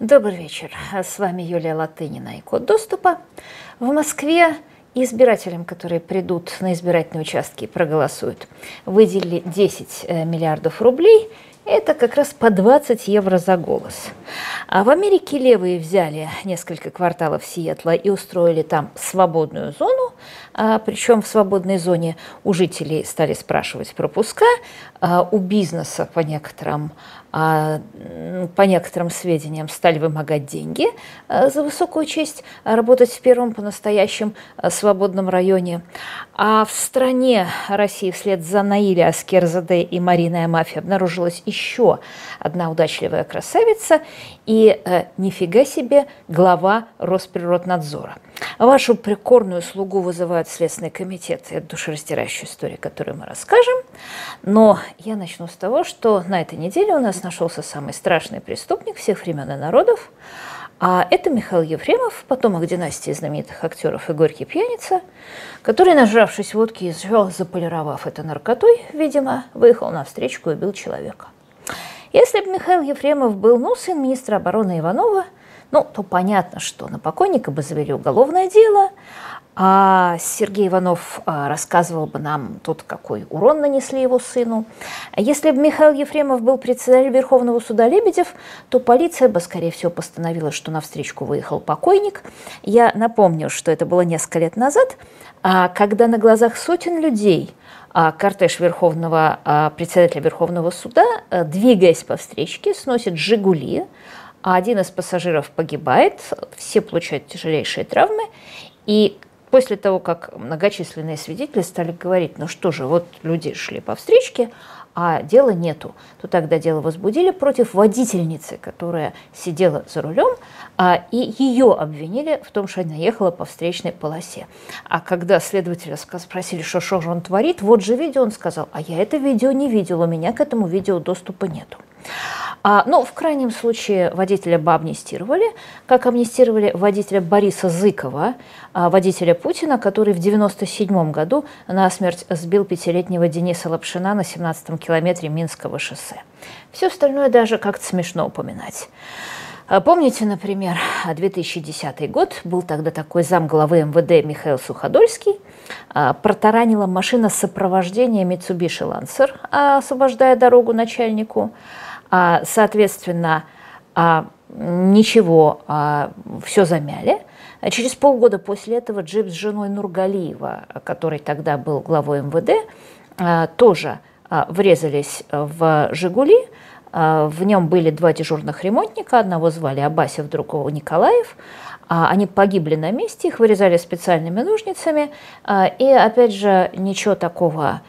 Добрый вечер. С вами Юлия Латынина и Код доступа. В Москве избирателям, которые придут на избирательные участки и проголосуют, выделили 10 э, миллиардов рублей. Это как раз по 20 евро за голос. А в Америке левые взяли несколько кварталов Сиэтла и устроили там свободную зону, а, причем в свободной зоне у жителей стали спрашивать пропуска, а, у бизнеса по некоторым по некоторым сведениям, стали вымогать деньги а, за высокую честь работать в первом по-настоящем а, свободном районе. А в стране России вслед за Наили Аскерзаде и Мариной Мафия обнаружилась еще одна удачливая красавица и э, нифига себе глава Росприроднадзора. Вашу прикорную слугу вызывают Следственный комитет. Это душераздирающая история, которую мы расскажем. Но я начну с того, что на этой неделе у нас нашелся самый страшный преступник всех времен и народов. А это Михаил Ефремов, потомок династии знаменитых актеров и горький пьяница, который, нажравшись водки и заполировав это наркотой, видимо, выехал на встречку и убил человека. Если бы Михаил Ефремов был, ну, сын министра обороны Иванова, ну, то понятно, что на покойника бы завели уголовное дело, а Сергей Иванов а, рассказывал бы нам тут, какой урон нанесли его сыну. А если бы Михаил Ефремов был председателем Верховного суда Лебедев, то полиция бы, скорее всего, постановила, что на встречку выехал покойник. Я напомню, что это было несколько лет назад, а, когда на глазах сотен людей кортеж Верховного, председателя Верховного суда, двигаясь по встречке, сносит «Жигули», а один из пассажиров погибает, все получают тяжелейшие травмы, и после того, как многочисленные свидетели стали говорить, ну что же, вот люди шли по встречке, а дела нету, то тогда дело возбудили против водительницы, которая сидела за рулем, а, и ее обвинили в том, что она ехала по встречной полосе. А когда следователя спросили, что, что же он творит, вот же видео, он сказал, а я это видео не видел, у меня к этому видео доступа нету. А, ну, в крайнем случае водителя бы амнистировали, как амнистировали водителя Бориса Зыкова, а, водителя Путина, который в 1997 году на смерть сбил пятилетнего Дениса Лапшина на 17-м километре Минского шоссе. Все остальное даже как-то смешно упоминать. А, помните, например, 2010 год, был тогда такой зам главы МВД Михаил Суходольский, а, протаранила машина сопровождения Mitsubishi Lancer, освобождая дорогу начальнику. А, соответственно, а, ничего, а, все замяли. Через полгода после этого джип с женой Нургалиева, который тогда был главой МВД, тоже врезались в «Жигули». В нем были два дежурных ремонтника, одного звали Абасев, другого Николаев. Они погибли на месте, их вырезали специальными ножницами. И, опять же, ничего такого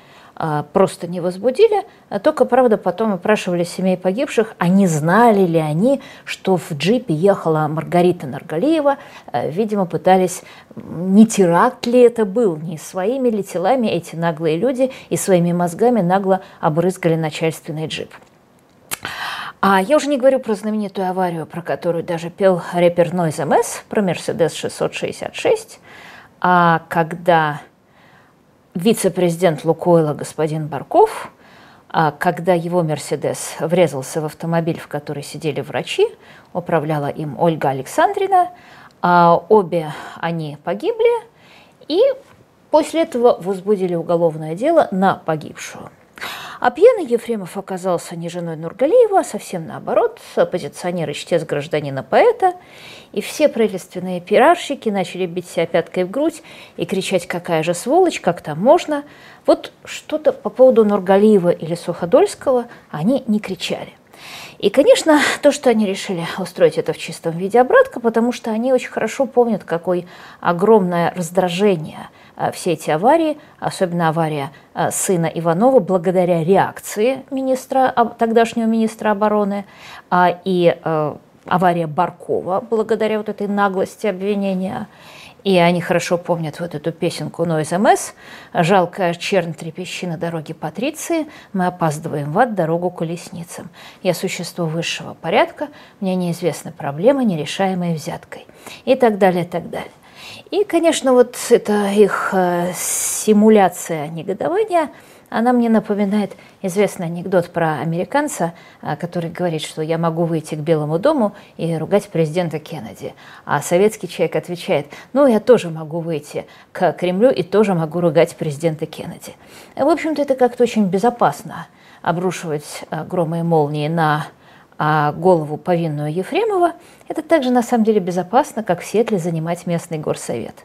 просто не возбудили, а только, правда, потом опрашивали семей погибших, а не знали ли они, что в джипе ехала Маргарита Наргалиева, а, видимо, пытались, не теракт ли это был, не своими ли телами эти наглые люди и своими мозгами нагло обрызгали начальственный джип. А я уже не говорю про знаменитую аварию, про которую даже пел рэпер Noise MS, про Mercedes 666, а когда вице-президент Лукойла господин Барков, а когда его «Мерседес» врезался в автомобиль, в который сидели врачи, управляла им Ольга Александрина, а обе они погибли, и после этого возбудили уголовное дело на погибшую. А пьяный Ефремов оказался не женой Нургалиева, а совсем наоборот, оппозиционер и чтец гражданина-поэта. И все правительственные пиарщики начали бить себя пяткой в грудь и кричать «какая же сволочь, как там можно?». Вот что-то по поводу Нургалиева или Суходольского они не кричали. И, конечно, то, что они решили устроить это в чистом виде обратка, потому что они очень хорошо помнят, какое огромное раздражение – Э, все эти аварии, особенно авария э, сына Иванова, благодаря реакции министра, тогдашнего министра обороны а, и э, авария Баркова, благодаря вот этой наглости обвинения. И они хорошо помнят вот эту песенку Noise MS «Жалкая чернь трепещи на дороге Патриции, мы опаздываем в ад дорогу колесницам. Я существо высшего порядка, мне неизвестны проблемы, нерешаемые взяткой». И так далее, и так далее. И, конечно, вот эта их э, симуляция негодования она мне напоминает известный анекдот про американца, а, который говорит, что я могу выйти к Белому дому и ругать президента Кеннеди. А советский человек отвечает, ну, я тоже могу выйти к Кремлю и тоже могу ругать президента Кеннеди. В общем-то, это как-то очень безопасно обрушивать а, громы и молнии на а, голову повинную Ефремова. Это также на самом деле безопасно, как в Сиэтле занимать местный горсовет.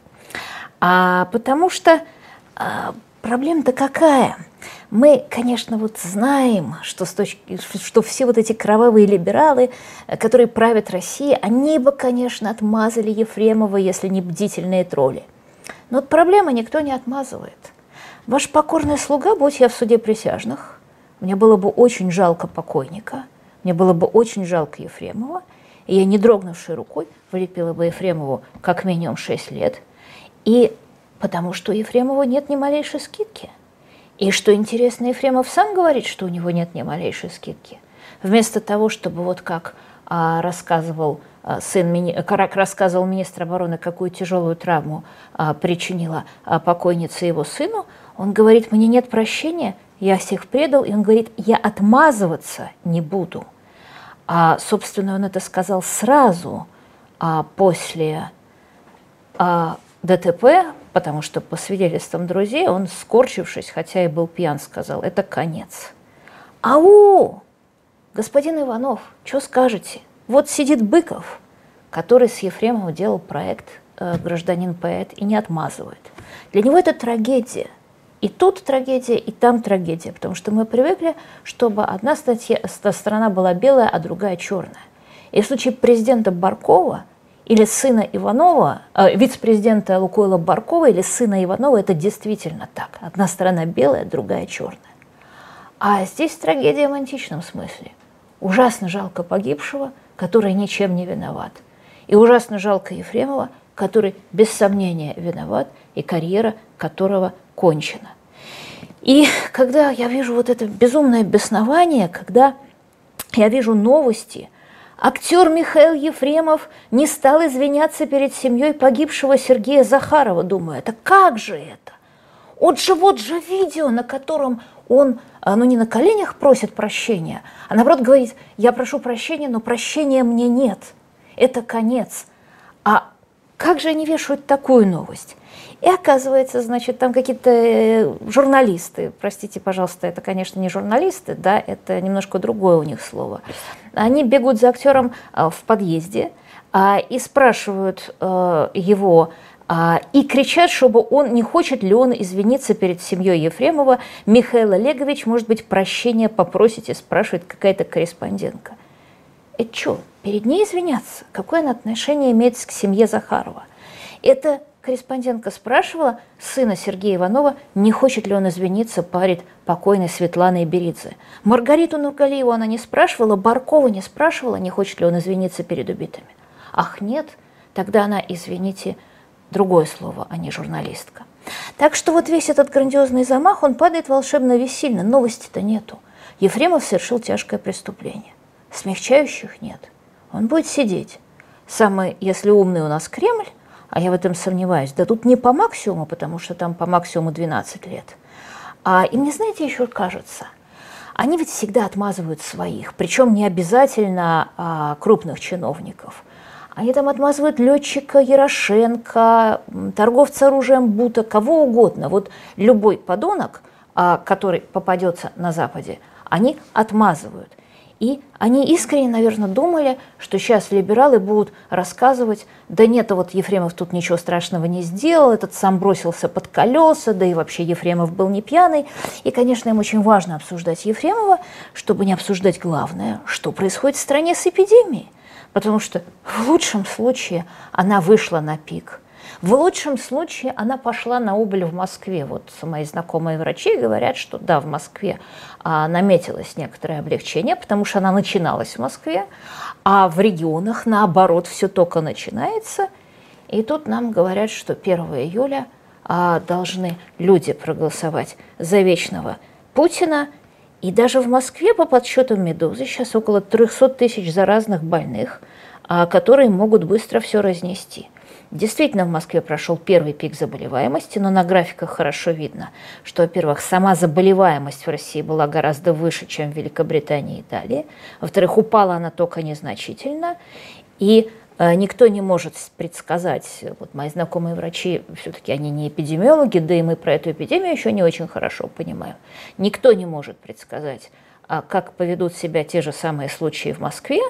А, потому что а, проблема-то какая? Мы, конечно, вот знаем, что, с точки, что все вот эти кровавые либералы, которые правят Россией, они бы, конечно, отмазали Ефремова, если не бдительные тролли. Но вот проблема никто не отмазывает. Ваш покорный слуга, будь я в суде присяжных, мне было бы очень жалко покойника, мне было бы очень жалко Ефремова, и я, не дрогнувшей рукой, влепила бы Ефремову как минимум 6 лет – и потому что у Ефремова нет ни малейшей скидки. И что интересно, Ефремов сам говорит, что у него нет ни малейшей скидки. Вместо того, чтобы вот как а, рассказывал а, сын, мини, как рассказывал министр обороны, какую тяжелую травму а, причинила а, покойница его сыну, он говорит, мне нет прощения, я всех предал, и он говорит, я отмазываться не буду. А, собственно, он это сказал сразу а, после а, ДТП, потому что по свидетельствам друзей он, скорчившись, хотя и был пьян, сказал, это конец. Ау! Господин Иванов, что скажете? Вот сидит Быков, который с Ефремовым делал проект э, «Гражданин-поэт» и не отмазывает. Для него это трагедия. И тут трагедия, и там трагедия, потому что мы привыкли, чтобы одна статья, сторона была белая, а другая черная. И в случае президента Баркова – или сына Иванова, э, вице-президента Лукойла Баркова или сына Иванова, это действительно так. Одна сторона белая, другая черная. А здесь трагедия в античном смысле. Ужасно жалко погибшего, который ничем не виноват. И ужасно жалко Ефремова, который без сомнения виноват, и карьера которого кончена. И когда я вижу вот это безумное беснование, когда я вижу новости – Актер Михаил Ефремов не стал извиняться перед семьей погибшего Сергея Захарова, думаю, это как же это? Вот же вот же видео, на котором он, а, ну не на коленях просит прощения, а наоборот говорит, я прошу прощения, но прощения мне нет. Это конец. А как же они вешают такую новость? И оказывается, значит, там какие-то э, журналисты, простите, пожалуйста, это, конечно, не журналисты, да, это немножко другое у них слово. Они бегут за актером а, в подъезде а, и спрашивают э, его, а, и кричат, чтобы он, не хочет ли он извиниться перед семьей Ефремова. Михаил Олегович, может быть, прощения попросите, спрашивает какая-то корреспондентка. Это что, перед ней извиняться? Какое она отношение имеет к семье Захарова? Это корреспондентка спрашивала сына Сергея Иванова, не хочет ли он извиниться перед покойной Светланой Беридзе. Маргариту Нургалиеву она не спрашивала, Баркова не спрашивала, не хочет ли он извиниться перед убитыми. Ах, нет, тогда она, извините, другое слово, а не журналистка. Так что вот весь этот грандиозный замах, он падает волшебно весельно, новости-то нету. Ефремов совершил тяжкое преступление. Смягчающих нет. Он будет сидеть. Самый, если умный у нас Кремль, а я в этом сомневаюсь. Да тут не по максимуму, потому что там по максимуму 12 лет. А, и мне, знаете, еще кажется, они ведь всегда отмазывают своих, причем не обязательно а, крупных чиновников. Они там отмазывают летчика Ярошенко, торговца оружием Бута, кого угодно. Вот любой подонок, а, который попадется на Западе, они отмазывают. И они искренне, наверное, думали, что сейчас либералы будут рассказывать, да нет, вот Ефремов тут ничего страшного не сделал, этот сам бросился под колеса, да и вообще Ефремов был не пьяный. И, конечно, им очень важно обсуждать Ефремова, чтобы не обсуждать главное, что происходит в стране с эпидемией. Потому что в лучшем случае она вышла на пик – в лучшем случае она пошла на убыль в Москве. Вот мои знакомые врачи говорят, что да, в Москве а, наметилось некоторое облегчение, потому что она начиналась в Москве, а в регионах, наоборот, все только начинается. И тут нам говорят, что 1 июля а, должны люди проголосовать за вечного Путина. И даже в Москве, по подсчетам «Медузы», сейчас около 300 тысяч заразных больных, а, которые могут быстро все разнести – Действительно, в Москве прошел первый пик заболеваемости, но на графиках хорошо видно, что, во-первых, сама заболеваемость в России была гораздо выше, чем в Великобритании и Италии. Во-вторых, упала она только незначительно. И э, никто не может предсказать, вот мои знакомые врачи, все-таки они не эпидемиологи, да и мы про эту эпидемию еще не очень хорошо понимаем. Никто не может предсказать, а как поведут себя те же самые случаи в Москве.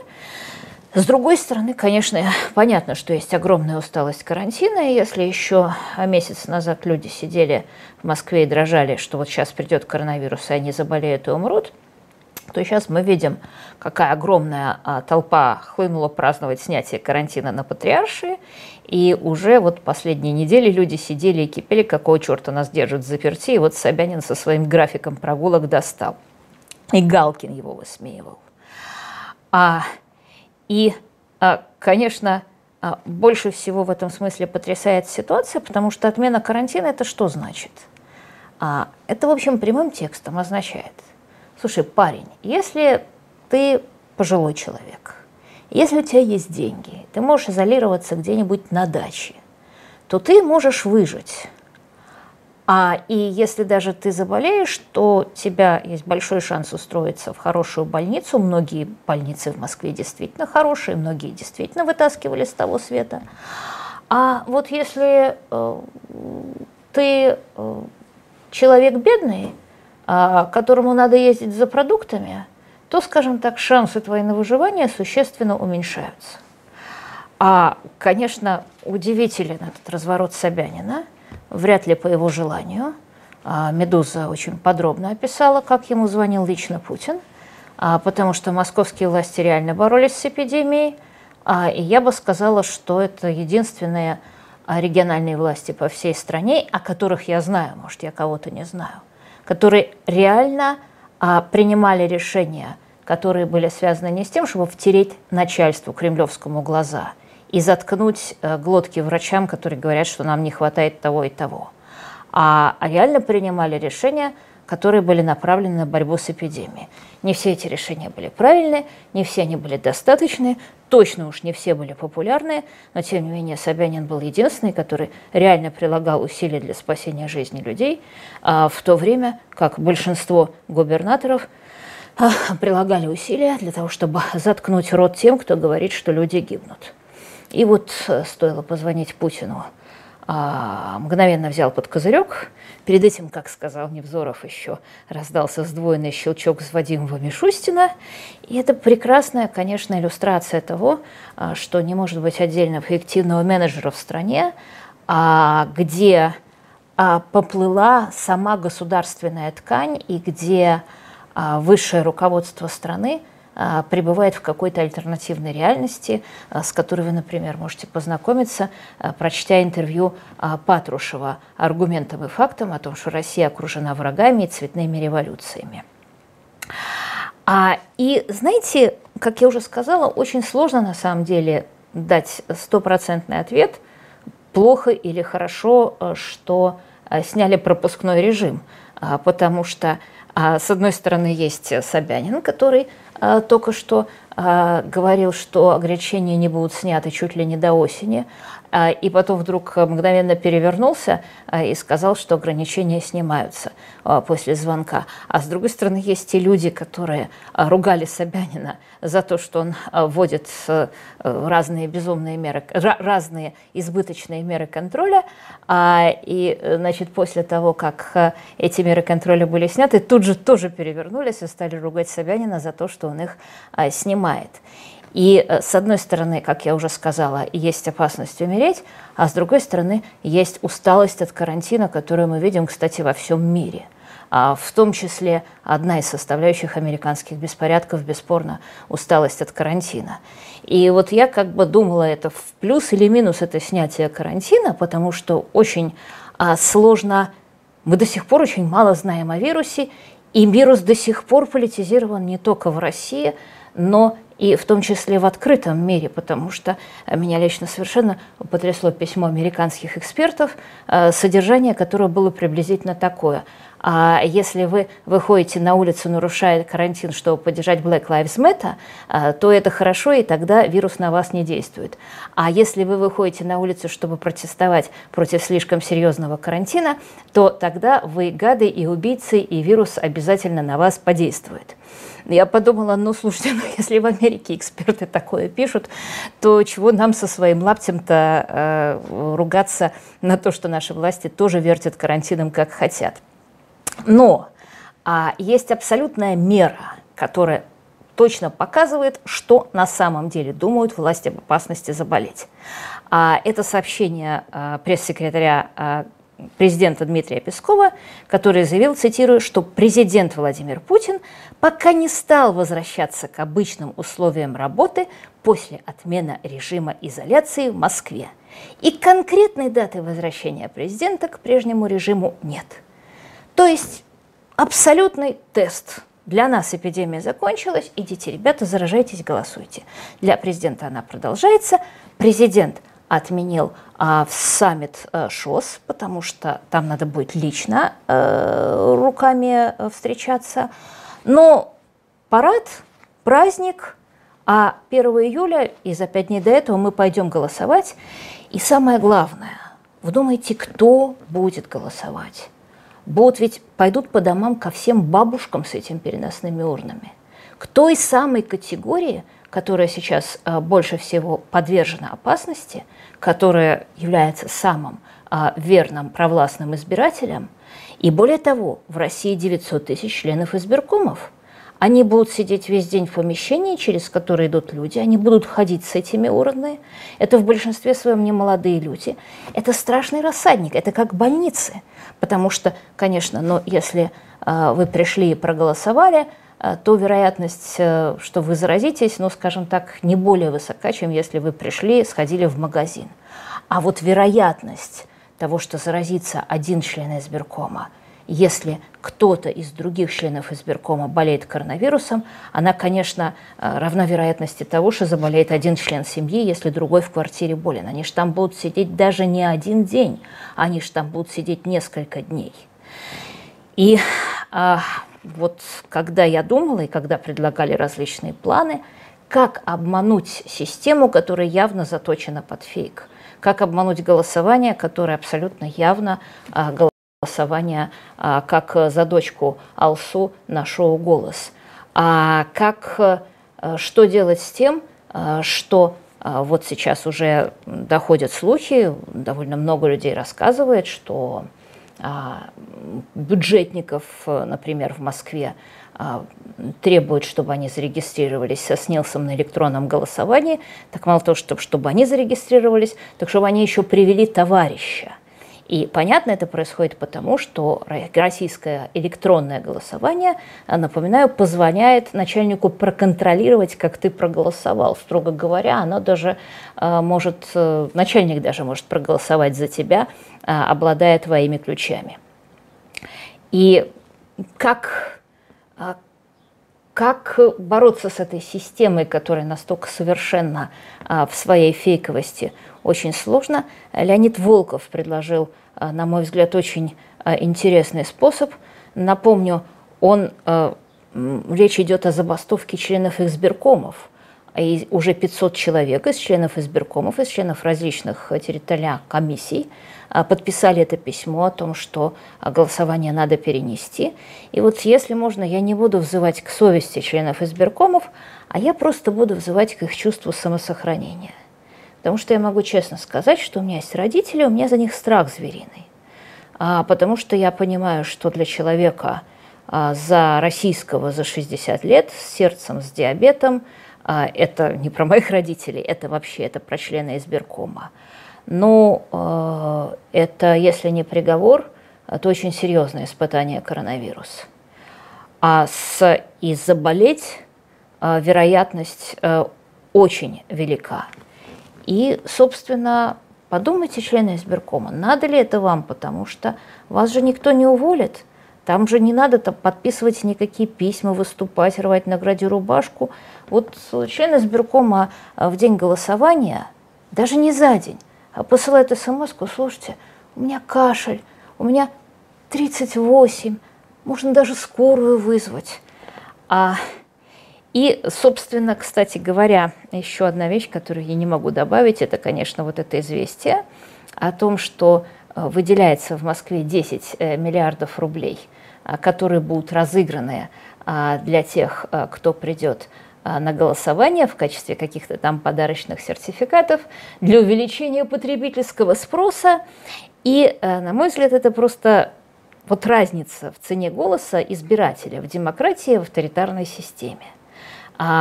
С другой стороны, конечно, понятно, что есть огромная усталость карантина, и если еще месяц назад люди сидели в Москве и дрожали, что вот сейчас придет коронавирус, и они заболеют и умрут, то сейчас мы видим, какая огромная а, толпа хлынула праздновать снятие карантина на Патриаршии, и уже вот последние недели люди сидели и кипели, какого черта нас держат заперти, и вот Собянин со своим графиком прогулок достал. И Галкин его высмеивал. А и, а, конечно, а, больше всего в этом смысле потрясает ситуация, потому что отмена карантина – это что значит? А, это, в общем, прямым текстом означает, слушай, парень, если ты пожилой человек, если у тебя есть деньги, ты можешь изолироваться где-нибудь на даче, то ты можешь выжить а, и если даже ты заболеешь, то у тебя есть большой шанс устроиться в хорошую больницу. Многие больницы в Москве действительно хорошие, многие действительно вытаскивали с того света. А вот если э, ты э, человек бедный, э, которому надо ездить за продуктами, то, скажем так, шансы твои на выживание существенно уменьшаются. А, конечно, удивителен этот разворот Собянина – вряд ли по его желанию. А, «Медуза» очень подробно описала, как ему звонил лично Путин, а, потому что московские власти реально боролись с эпидемией, а, и я бы сказала, что это единственные региональные власти по всей стране, о которых я знаю, может, я кого-то не знаю, которые реально принимали решения, которые были связаны не с тем, чтобы втереть начальству кремлевскому глаза – и заткнуть э, глотки врачам, которые говорят, что нам не хватает того и того. А реально принимали решения, которые были направлены на борьбу с эпидемией. Не все эти решения были правильные, не все они были достаточные, точно уж не все были популярные, но тем не менее Собянин был единственный, который реально прилагал усилия для спасения жизни людей, а в то время как большинство губернаторов а, прилагали усилия для того, чтобы заткнуть рот тем, кто говорит, что люди гибнут. И вот э, стоило позвонить Путину, а, мгновенно взял под козырек. Перед этим, как сказал Невзоров, еще раздался сдвоенный щелчок с Вадимова Мишустина. И это прекрасная, конечно, иллюстрация того, а, что не может быть отдельно эффективного менеджера в стране, а, где поплыла сама государственная ткань и где высшее руководство страны – а, пребывает в какой-то альтернативной реальности, а, с которой вы, например, можете познакомиться, а, прочтя интервью Патрушева аргументом и фактом о том, что Россия окружена врагами и цветными революциями. А, и знаете, как я уже сказала, очень сложно на самом деле дать стопроцентный ответ, плохо или хорошо, что сняли пропускной режим, потому что с одной стороны есть Собянин, который а, только что а, говорил, что ограничения не будут сняты чуть ли не до осени, и потом вдруг мгновенно перевернулся и сказал, что ограничения снимаются после звонка. А с другой стороны, есть те люди, которые ругали Собянина за то, что он вводит э, разные безумные меры, разные избыточные меры контроля, и, значит, после того, как э, эти меры контроля были сняты, тут же тоже перевернулись и стали ругать Собянина за то, что он их снимает. И э, с одной стороны, как я уже сказала, есть опасность умереть, а с другой стороны, есть усталость от карантина, которую мы видим, кстати, во всем мире. А в том числе одна из составляющих американских беспорядков, бесспорно, усталость от карантина. И вот я как бы думала, это в плюс или минус это снятие карантина, потому что очень а, сложно, мы до сих пор очень мало знаем о вирусе, и вирус до сих пор политизирован не только в России, но и в том числе в открытом мире, потому что меня лично совершенно потрясло письмо американских экспертов, э, содержание которого было приблизительно такое – а если вы выходите на улицу, нарушая карантин, чтобы поддержать Black Lives Matter, а, то это хорошо, и тогда вирус на вас не действует. А если вы выходите на улицу, чтобы протестовать против слишком серьезного карантина, то тогда вы гады и убийцы, и вирус обязательно на вас подействует. Я подумала, ну, слушайте, ну, если в Америке эксперты такое пишут, то чего нам со своим лаптем-то э, ругаться на то, что наши власти тоже вертят карантином, как хотят. Но а, есть абсолютная мера, которая точно показывает, что на самом деле думают власти об опасности заболеть. А, это сообщение а, пресс-секретаря а, президента Дмитрия Пескова, который заявил, цитирую, что президент Владимир Путин пока не стал возвращаться к обычным условиям работы после отмены режима изоляции в Москве. И конкретной даты возвращения президента к прежнему режиму нет – то есть абсолютный тест. Для нас эпидемия закончилась, идите, ребята, заражайтесь, голосуйте. Для президента она продолжается. Президент отменил а, в саммит а, ШОС, потому что там надо будет лично а, руками а, встречаться. Но парад, праздник, а 1 июля и за пять дней до этого мы пойдем голосовать. И самое главное, вы думаете, кто будет голосовать? Будут ведь пойдут по домам ко всем бабушкам с этими переносными урнами. К той самой категории, которая сейчас а, больше всего подвержена опасности, которая является самым а, верным провластным избирателем. И более того, в России 900 тысяч членов избиркомов – они будут сидеть весь день в помещении, через которое идут люди, они будут ходить с этими урнами. Это в большинстве своем не молодые люди. Это страшный рассадник, это как больницы. Потому что, конечно, но если э, вы пришли и проголосовали, э, то вероятность, э, что вы заразитесь, ну, скажем так, не более высока, чем если вы пришли, сходили в магазин. А вот вероятность того, что заразится один член избиркома – если кто-то из других членов избиркома болеет коронавирусом, она, конечно, э, равна вероятности того, что заболеет один член семьи, если другой в квартире болен. Они же там будут сидеть даже не один день, они же там будут сидеть несколько дней. И а, вот когда я думала и когда предлагали различные планы, как обмануть систему, которая явно заточена под фейк, как обмануть голосование, которое абсолютно явно а, голосования а, как за дочку Алсу на «Голос». А как, э, что делать с тем, э, что э, вот сейчас уже доходят слухи, довольно много людей рассказывает, что а, бюджетников, например, в Москве а, требуют, чтобы они зарегистрировались со СНИЛСом на электронном голосовании, так мало того, чтобы, чтобы они зарегистрировались, так чтобы они еще привели товарища – и понятно, это происходит потому, что российское электронное голосование, э, напоминаю, позволяет начальнику проконтролировать, как ты проголосовал. Строго говоря, оно даже э, может, э, начальник даже может проголосовать за тебя, обладая твоими ключами. И как, как бороться с этой системой, которая настолько совершенна в своей фейковости, очень сложно. Леонид Волков предложил, а, на мой взгляд, очень а, интересный способ. Напомню, он, а, речь идет о забастовке членов избиркомов. И уже 500 человек из членов избиркомов, из членов различных территориальных комиссий подписали это письмо о том, что голосование надо перенести. И вот если можно, я не буду взывать к совести членов избиркомов, а я просто буду взывать к их чувству самосохранения. Потому что я могу честно сказать, что у меня есть родители, у меня за них страх звериный. А, потому что я понимаю, что для человека а, за российского за 60 лет с сердцем, с диабетом, а, это не про моих родителей, это вообще это про члена избиркома. Но а, это, если не приговор, то очень серьезное испытание коронавирус. А с, и заболеть а, вероятность а, очень велика. И, собственно, подумайте, члены избиркома, надо ли это вам, потому что вас же никто не уволит. Там же не надо там, подписывать никакие письма, выступать, рвать на граде рубашку. Вот члены избиркома а, в день голосования, даже не за день, а посылают смс слушайте, у меня кашель, у меня 38, можно даже скорую вызвать. А, и, собственно, кстати говоря, еще одна вещь, которую я не могу добавить, это, конечно, вот это известие о том, что выделяется в Москве 10 э, миллиардов рублей, э, которые будут разыграны для тех, кто придет на голосование в качестве каких-то там подарочных сертификатов для увеличения потребительского спроса. И, на мой взгляд, это просто вот разница в цене голоса избирателя в демократии в авторитарной системе а,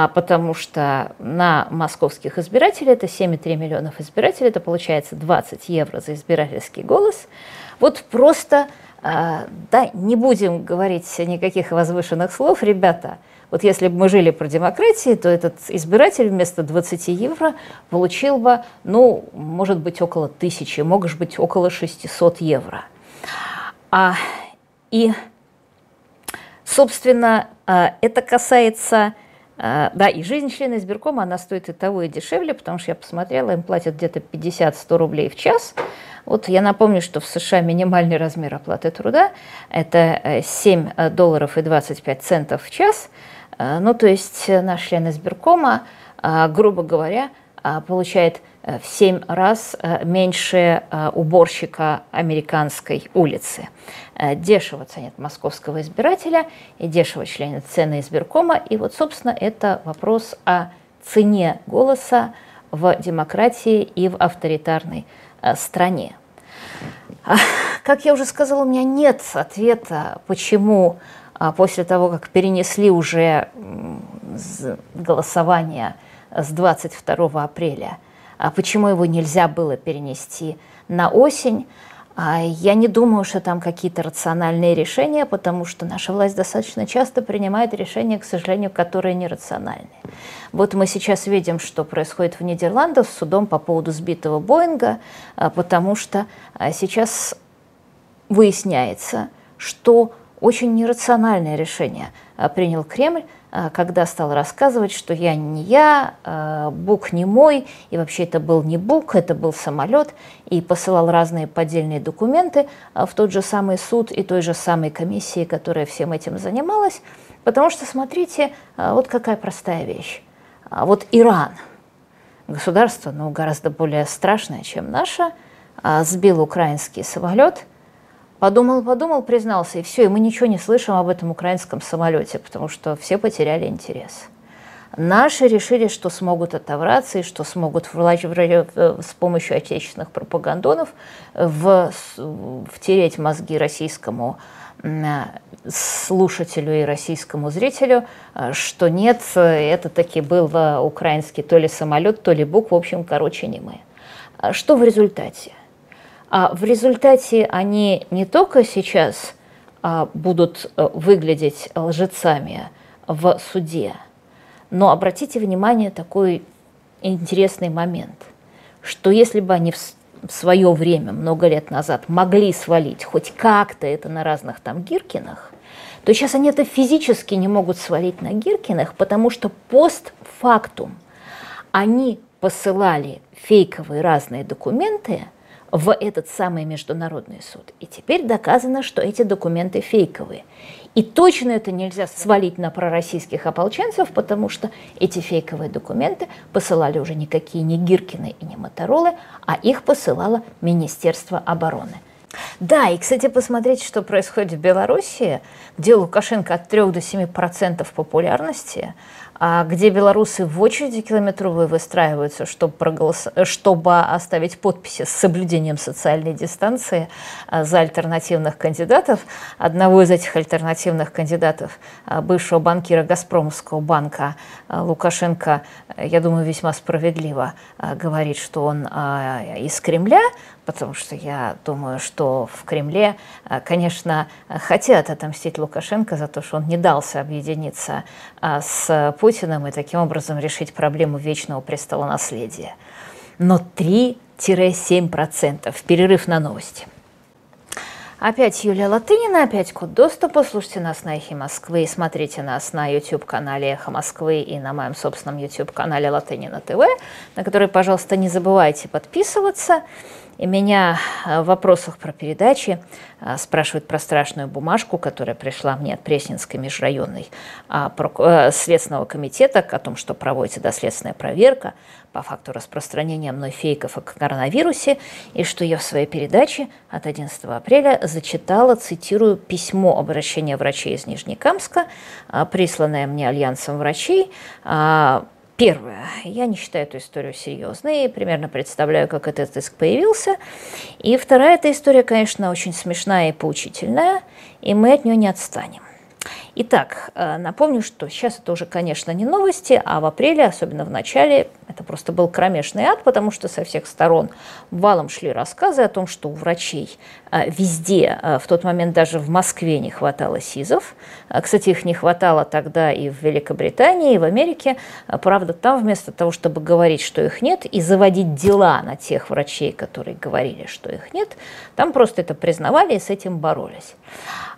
потому что на московских избирателей, это 7,3 миллионов избирателей, это получается 20 евро за избирательский голос. Вот просто, а, да, не будем говорить никаких возвышенных слов, ребята, вот если бы мы жили про демократии, то этот избиратель вместо 20 евро получил бы, ну, может быть, около тысячи, может быть, около 600 евро. А, и, собственно, а, это касается а, да, и жизнь члена избиркома, она стоит и того, и дешевле, потому что я посмотрела, им платят где-то 50-100 рублей в час. Вот я напомню, что в США минимальный размер оплаты труда – это 7 э, долларов и 25 центов в час. А, ну, то есть наш член избиркома, а, грубо говоря, получает Э, в семь раз э, меньше э, уборщика американской улицы. Дешево ценят московского избирателя и дешево членят цены избиркома. И вот, собственно, это вопрос о цене голоса в демократии и в авторитарной стране. Как я уже сказала, у меня нет ответа, почему после того, как перенесли уже голосование с 22 апреля – а почему его нельзя было перенести на осень. А я не думаю, что там какие-то рациональные решения, потому что наша власть достаточно часто принимает решения, к сожалению, которые нерациональны. Вот мы сейчас видим, что происходит в Нидерландах с судом по поводу сбитого Боинга, а, потому что сейчас выясняется, что очень нерациональное решение принял Кремль, а, когда стал рассказывать, что я не я, а, Бук не мой, и вообще это был не Бук, это был самолет, и посылал разные поддельные документы а, в тот же самый суд и той же самой комиссии, которая всем этим занималась. Потому что, смотрите, вот какая простая вещь. Вот Иран, государство, ну, гораздо более страшное, чем наше, сбил украинский самолет – Подумал, подумал, признался, и все, и мы ничего не слышим об этом украинском самолете, потому что все потеряли интерес. Наши решили, что смогут отобраться и что смогут с помощью отечественных пропагандонов в, втереть мозги российскому слушателю и российскому зрителю, что нет, это таки был украинский то ли самолет, то ли бук, в общем, короче, не мы. Что в результате? А в результате они не только сейчас а, будут э, выглядеть лжецами в суде, но обратите внимание такой интересный момент, что если бы они в свое время, много лет назад, могли свалить хоть как-то это на разных там Гиркинах, то сейчас они это физически не могут свалить на Гиркинах, потому что постфактум они посылали фейковые разные документы – в этот самый международный суд. И теперь доказано, что эти документы фейковые. И точно это нельзя свалить на пророссийских ополченцев, потому что эти фейковые документы посылали уже никакие не Гиркины и не Моторолы, а их посылало Министерство обороны. Да, и, кстати, посмотрите, что происходит в Беларуси, где Лукашенко от 3 до 7 процентов популярности, где белорусы в очереди километровые выстраиваются, чтобы, проголос... чтобы оставить подписи с соблюдением социальной дистанции а, за альтернативных кандидатов. Одного из этих альтернативных кандидатов, а, бывшего банкира Газпромовского банка Лукашенко, я думаю, весьма справедливо говорит, что он из Кремля, потому что я думаю, что в Кремле, конечно, хотят отомстить Лукашенко за то, что он не дался объединиться с Путиным, и таким образом решить проблему вечного престола наследия. Но 3-7%. Перерыв на новости. Опять Юлия Латынина, опять код доступа. Слушайте нас на Эхе Москвы и смотрите нас на YouTube-канале Эхо Москвы и на моем собственном YouTube-канале Латынина ТВ, на который, пожалуйста, не забывайте подписываться. И меня э, в вопросах про передачи э, спрашивают про страшную бумажку, которая пришла мне от Пресненской межрайонной а, э, Следственного комитета о том, что проводится доследственная проверка по факту распространения мной фейков о коронавирусе, и что я в своей передаче от 11 апреля зачитала, цитирую, письмо обращения врачей из Нижнекамска, присланное мне Альянсом врачей, Первое. Я не считаю эту историю серьезной, примерно представляю, как этот иск появился. И вторая эта история, конечно, очень смешная и поучительная, и мы от нее не отстанем. Итак, э, напомню, что сейчас это уже, конечно, не новости, а в апреле, особенно в начале, это просто был кромешный ад, потому что со всех сторон валом шли рассказы о том, что у врачей э, везде, э, в тот момент даже в Москве не хватало СИЗов. Кстати, их не хватало тогда и в Великобритании, и в Америке. Правда, там вместо того, чтобы говорить, что их нет, и заводить дела на тех врачей, которые говорили, что их нет, там просто это признавали и с этим боролись.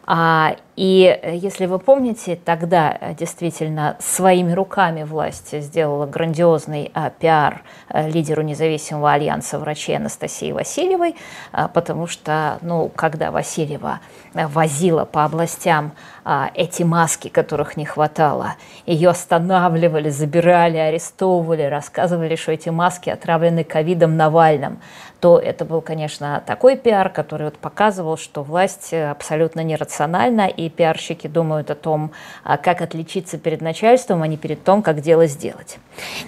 А, и э, если вы помните, тогда э, действительно своими руками власть сделала грандиозный а, пиар а, лидеру независимого альянса врачей Анастасии Васильевой, а, потому что, ну, когда Васильева возила по областям эти маски, которых не хватало, ее останавливали, забирали, арестовывали, рассказывали, что эти маски отравлены ковидом Навальным, то это был, конечно, такой пиар, который вот показывал, что власть абсолютно нерациональна, и пиарщики думают о том, а, как отличиться перед начальством, а не перед том, как дело сделать.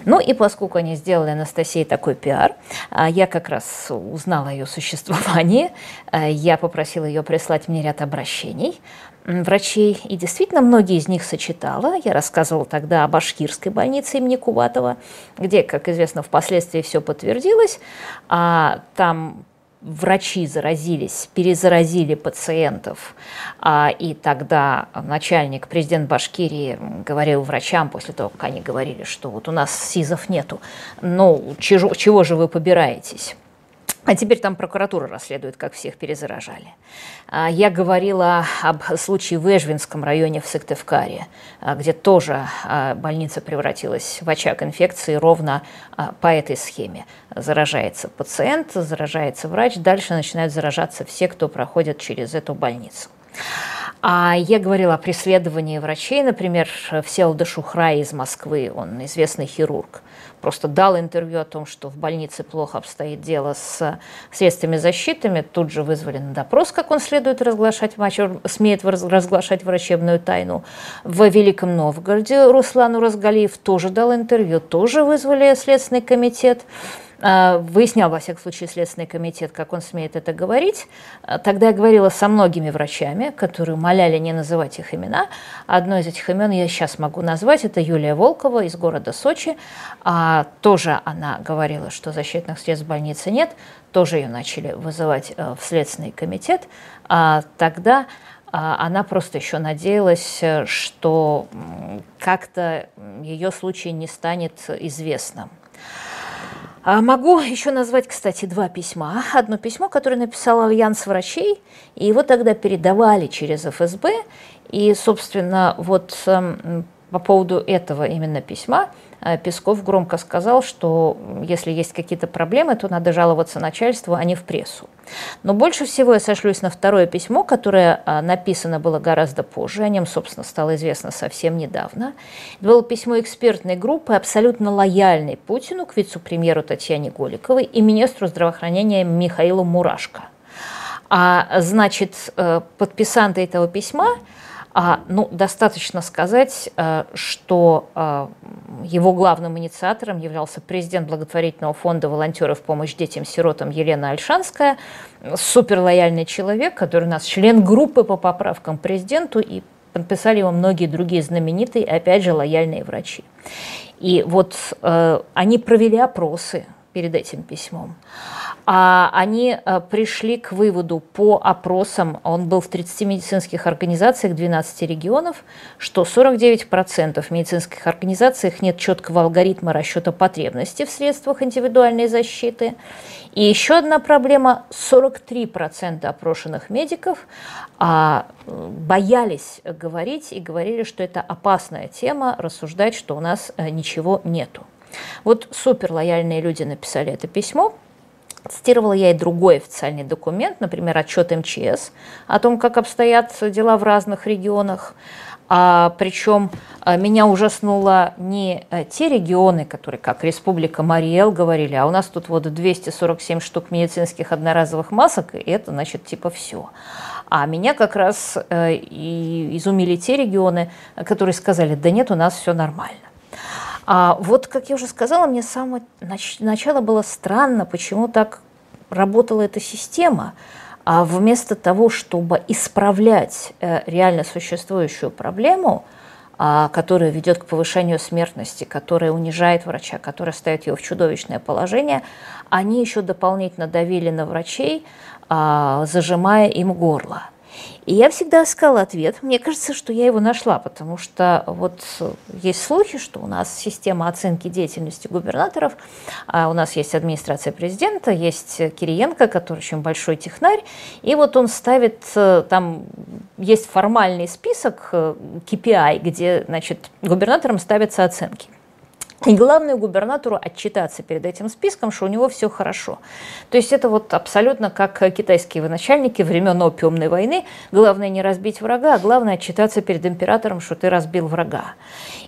Ну и поскольку они сделали Анастасии такой пиар, а, я как раз узнала о ее существовании, а, я попросила ее прислать мне ряд обращений, врачей, и действительно многие из них сочетала. Я рассказывала тогда о башкирской больнице имени Куватова, где, как известно, впоследствии все подтвердилось. А там врачи заразились, перезаразили пациентов, а, и тогда начальник, президент Башкирии говорил врачам после того, как они говорили, что вот у нас СИЗов нету, ну, чего, чего же вы побираетесь? А теперь там прокуратура расследует, как всех перезаражали. А, я говорила об случае в Эжвинском районе в Сыктывкаре, а, где тоже а, больница превратилась в очаг инфекции ровно по этой схеме. Заражается пациент, заражается врач, дальше начинают заражаться все, кто проходит через эту больницу. А я говорила о преследовании врачей, например, Всеволода Шухра из Москвы, он известный хирург просто дал интервью о том, что в больнице плохо обстоит дело с средствами защиты, тут же вызвали на допрос, как он следует разглашать, смеет разглашать врачебную тайну. В Великом Новгороде Руслану Разгалиев тоже дал интервью, тоже вызвали Следственный комитет. А, выяснял, во всяком случае, Следственный комитет, как он смеет это говорить. А, тогда я говорила со многими врачами, которые моляли не называть их имена. Одно из этих имен я сейчас могу назвать. Это Юлия Волкова из города Сочи. А, тоже она говорила, что защитных средств в больнице нет. Тоже ее начали вызывать э, в Следственный комитет. А тогда она просто еще надеялась, э, что как-то ее случай не станет известным. А могу еще назвать, кстати, два письма. Одно письмо, которое написал Альянс врачей, и его тогда передавали через ФСБ. И, собственно, вот эм, по поводу этого именно письма Песков громко сказал, что если есть какие-то проблемы, то надо жаловаться начальству, а не в прессу. Но больше всего я сошлюсь на второе письмо, которое э, написано было гораздо позже, о нем, собственно, стало известно совсем недавно. Это было письмо экспертной группы, абсолютно лояльной Путину, к вице-премьеру Татьяне Голиковой и министру здравоохранения Михаилу Мурашко. А, значит, э, подписанты этого письма – а, ну, достаточно сказать, э, что э, его главным инициатором являлся президент благотворительного фонда волонтеров помощь детям-сиротам Елена Альшанская, суперлояльный человек, который у нас член группы по поправкам президенту, и подписали его многие другие знаменитые, опять же, лояльные врачи. И вот э, они провели опросы перед этим письмом, а они э, пришли к выводу по опросам, он был в 30 медицинских организациях 12 регионов, что 49% в медицинских организациях нет четкого алгоритма расчета потребностей в средствах индивидуальной защиты. И еще одна проблема – 43% опрошенных медиков а, боялись говорить и говорили, что это опасная тема, рассуждать, что у нас э, ничего нету. Вот супер лояльные люди написали это письмо, Цитировала я и другой официальный документ, например, отчет МЧС о том, как обстоят дела в разных регионах. А, причем а, меня ужаснуло не а, те регионы, которые, как Республика Мариэл, говорили, а у нас тут вот 247 штук медицинских одноразовых масок, и это, значит, типа все. А меня как раз э, и изумили те регионы, которые сказали, да нет, у нас все нормально. А вот, как я уже сказала, мне с самого начала было странно, почему так работала эта система. А вместо того, чтобы исправлять э, реально существующую проблему, а, которая ведет к повышению смертности, которая унижает врача, которая ставит его в чудовищное положение, они еще дополнительно давили на врачей, а, зажимая им горло. И я всегда искала ответ. Мне кажется, что я его нашла, потому что вот есть слухи, что у нас система оценки деятельности губернаторов, а у нас есть администрация президента, есть Кириенко, который очень большой технарь, и вот он ставит, э, там есть формальный список KPI, э, где, значит, губернаторам ставятся оценки. И главное губернатору отчитаться перед этим списком, что у него все хорошо. То есть это вот абсолютно как китайские военачальники времен опиумной войны. Главное не разбить врага, а главное отчитаться перед императором, что ты разбил врага.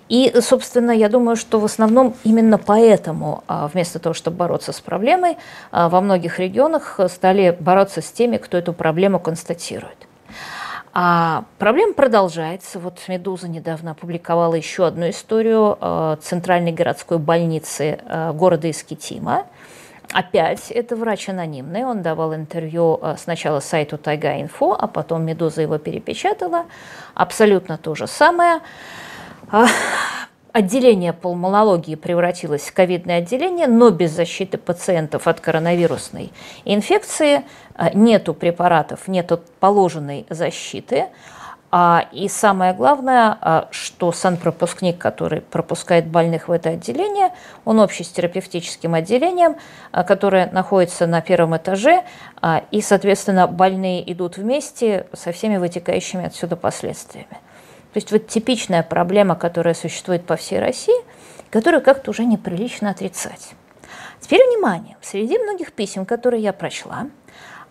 И, собственно, я думаю, что в основном именно поэтому, а, вместо того, чтобы бороться с проблемой, а, во многих регионах стали бороться с теми, кто эту проблему констатирует. А проблема продолжается. Вот «Медуза» недавно опубликовала еще одну историю э, Центральной городской больницы э, города Искитима. Опять это врач анонимный, он давал интервью э, сначала сайту Тайга-Инфо, а потом «Медуза» его перепечатала. Абсолютно то же самое. Отделение пулмонологии превратилось в ковидное отделение, но без защиты пациентов от коронавирусной инфекции. А, нету препаратов, нету положенной защиты. А, и самое главное, а, что санпропускник, который пропускает больных в это отделение, он общий с терапевтическим отделением, которое находится на первом этаже, и, соответственно, больные идут вместе со всеми вытекающими отсюда последствиями. То есть вот типичная проблема, которая существует по всей России, которую как-то уже неприлично отрицать. Теперь внимание, среди многих писем, которые я прочла,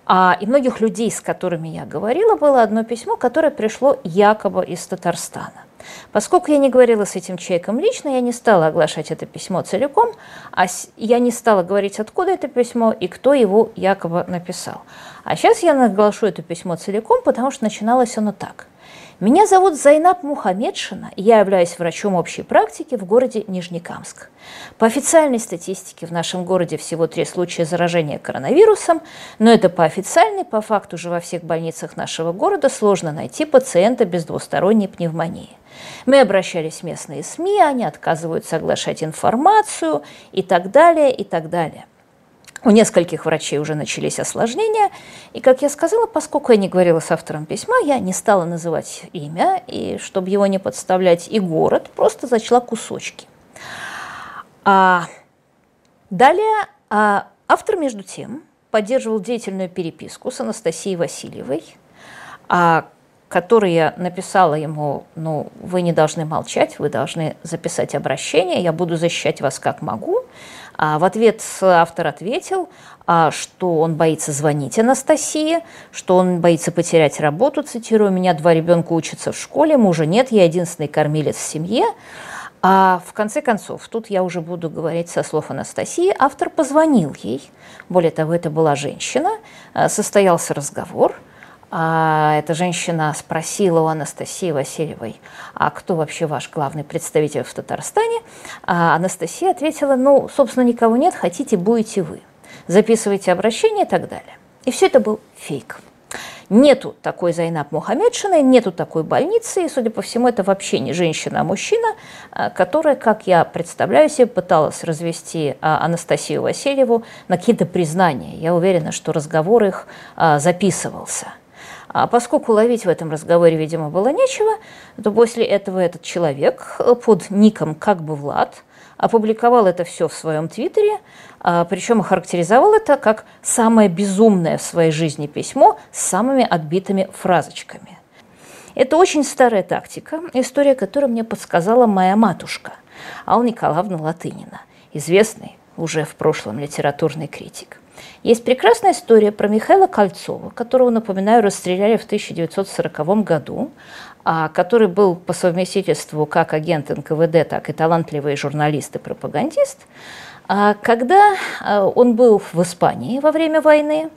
а, и многих людей, с которыми я говорила, было одно письмо, которое пришло якобы из Татарстана. Поскольку я не говорила с этим человеком лично, я не стала оглашать это письмо целиком, а я не стала говорить, откуда это письмо и кто его якобы написал. А сейчас я наглашу это письмо целиком, потому что начиналось оно так – меня зовут Зайнаб Мухамедшина, я являюсь врачом общей практики в городе Нижнекамск. По официальной статистике в нашем городе всего три случая заражения коронавирусом, но это по официальной, по факту же во всех больницах нашего города сложно найти пациента без двусторонней пневмонии. Мы обращались в местные СМИ, они отказываются оглашать информацию и так далее, и так далее. У нескольких врачей уже начались осложнения, и, как я сказала, поскольку я не говорила с автором письма, я не стала называть имя, и чтобы его не подставлять, и город, просто зачла кусочки. А, далее а, автор, между тем, поддерживал деятельную переписку с Анастасией Васильевой, а, который я написала ему, ну, вы не должны молчать, вы должны записать обращение, я буду защищать вас как могу. А в ответ автор ответил, а, что он боится звонить Анастасии, что он боится потерять работу, цитирую, «у меня два ребенка учатся в школе, мужа нет, я единственный кормилец в семье». А в конце концов, тут я уже буду говорить со слов Анастасии, автор позвонил ей, более того, это была женщина, а, состоялся разговор – а эта женщина спросила у Анастасии Васильевой, а кто вообще ваш главный представитель в Татарстане? А Анастасия ответила, ну, собственно, никого нет, хотите, будете вы. Записывайте обращение и так далее. И все это был фейк. Нету такой Зайнаб Мухаммедшины, нету такой больницы, и, судя по всему, это вообще не женщина, а мужчина, а, которая, как я представляю себе, пыталась развести а, Анастасию Васильеву на какие-то признания. Я уверена, что разговор их записывался. А поскольку ловить в этом разговоре, видимо, было нечего, то после этого этот человек под ником «как бы Влад» опубликовал это все в своем твиттере, а, причем охарактеризовал это как самое безумное в своей жизни письмо с самыми отбитыми фразочками. Это очень старая тактика, история, которую мне подсказала моя матушка, Алла Николаевна Латынина, известный уже в прошлом литературный критик. Есть прекрасная история про Михаила Кольцова, которого, напоминаю, расстреляли в 1940 году, а, который был по совместительству как агент НКВД, так и талантливый журналист и пропагандист, а, когда а, он был в Испании во время войны,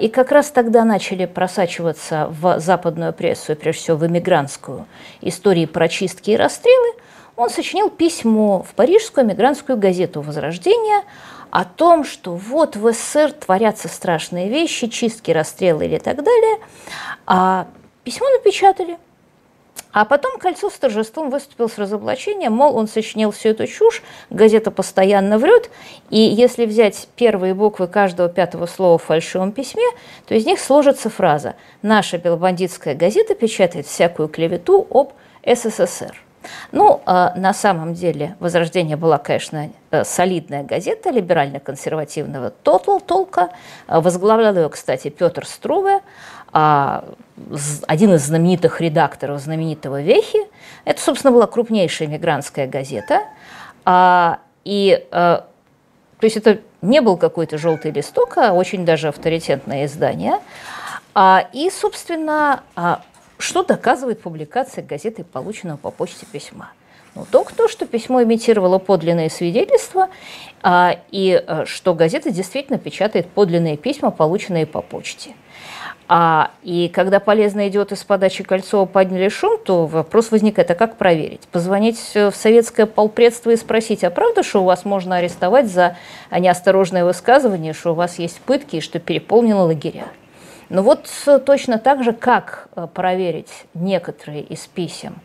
и как раз тогда начали просачиваться в западную прессу, прежде всего в эмигрантскую, истории про чистки и расстрелы, он сочинил письмо в парижскую эмигрантскую газету «Возрождение», о том, что вот в СССР творятся страшные вещи, чистки, расстрелы или так далее. А письмо напечатали. А потом Кольцов с торжеством выступил с разоблачением, мол, он сочинил всю эту чушь, газета постоянно врет, и если взять первые буквы каждого пятого слова в фальшивом письме, то из них сложится фраза «Наша белобандитская газета печатает всякую клевету об СССР». Ну, а на самом деле «Возрождение» была, конечно, э, солидная газета либерально-консервативного толка. Возглавлял ее, кстати, Петр Струве, а, один из знаменитых редакторов знаменитого «Вехи». Это, собственно, была крупнейшая мигрантская газета. А, и, то есть это не был какой-то желтый листок, а очень даже авторитетное издание. И, собственно, что доказывает публикация газеты, полученного по почте письма? Ну, только то, что письмо имитировало подлинные свидетельства, а, и а, что газета действительно печатает подлинные письма, полученные по почте. А, и когда полезно идет из подачи Кольцова подняли шум, то вопрос возникает, а как проверить? Позвонить в советское полпредство и спросить, а правда, что у вас можно арестовать за неосторожное высказывание, что у вас есть пытки и что переполнены лагеря? Но вот э, точно так же, как э, проверить некоторые из писем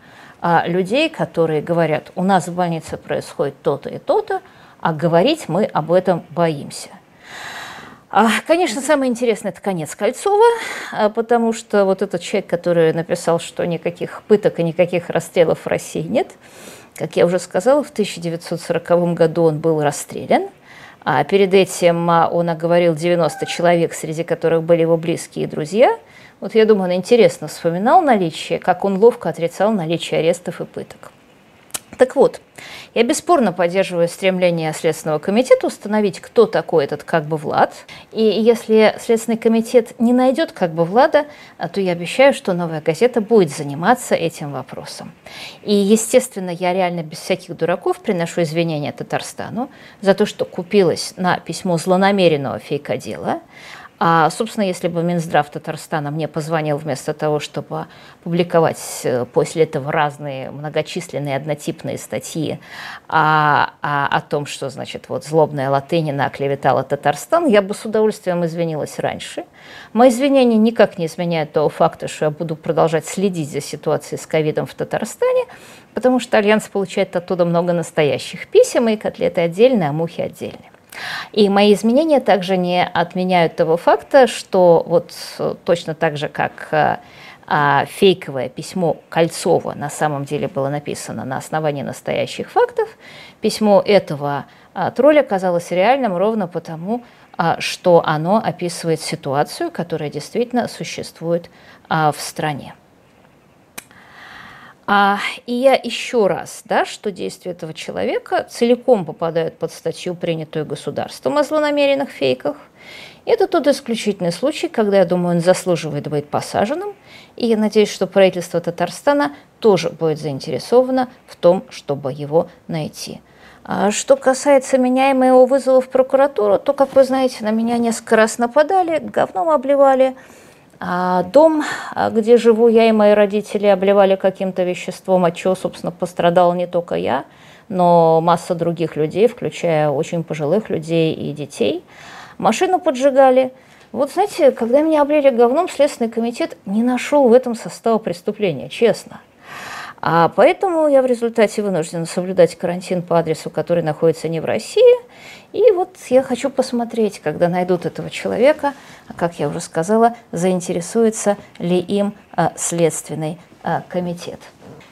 а, людей, которые говорят, у нас в больнице происходит то-то и то-то, а говорить мы об этом боимся. А, конечно, самое интересное – это конец Кольцова, а, потому что вот этот человек, который написал, что никаких пыток и никаких расстрелов в России нет, как я уже сказала, в 1940 году он был расстрелян – а перед этим а, он оговорил 90 человек, среди которых были его близкие друзья. Вот я думаю, он интересно вспоминал наличие, как он ловко отрицал наличие арестов и пыток. Так вот, я бесспорно поддерживаю стремление Следственного комитета установить, кто такой этот как бы Влад. И если Следственный комитет не найдет как бы Влада, а, то я обещаю, что новая газета будет заниматься этим вопросом. И, естественно, я реально без всяких дураков приношу извинения Татарстану за то, что купилась на письмо злонамеренного фейкодела, а, собственно, если бы Минздрав Татарстана мне позвонил вместо того, чтобы публиковать э, после этого разные многочисленные однотипные статьи о, о, о том, что, значит, вот злобная Латынина оклеветала Татарстан, я бы с удовольствием извинилась раньше. Мои извинения никак не изменяют того факта, что я буду продолжать следить за ситуацией с ковидом в Татарстане, потому что Альянс получает оттуда много настоящих писем, и котлеты отдельные, а мухи отдельные. И мои изменения также не отменяют того факта, что вот точно так же, как а, а, фейковое письмо Кольцова на самом деле было написано на основании настоящих фактов, письмо этого а, тролля оказалось реальным ровно потому, а, что оно описывает ситуацию, которая действительно существует а, в стране. А, и я еще раз, да, что действия этого человека целиком попадают под статью, принятую государством о злонамеренных фейках. Это тот исключительный случай, когда, я думаю, он заслуживает быть посаженным. И я надеюсь, что правительство Татарстана тоже будет заинтересовано в том, чтобы его найти. А что касается меня и моего вызова в прокуратуру, то, как вы знаете, на меня несколько раз нападали, говном обливали – дом, а, где живу я и мои родители, обливали каким-то веществом, от чего, собственно, пострадал не только я, но масса других людей, включая очень пожилых людей и детей. Машину поджигали. Вот знаете, когда меня облили говном, Следственный комитет не нашел в этом состава преступления, честно. А поэтому я в результате вынуждена соблюдать карантин по адресу, который находится не в России. И вот я хочу посмотреть, когда найдут этого человека, как я уже сказала, заинтересуется ли им а, Следственный а, комитет.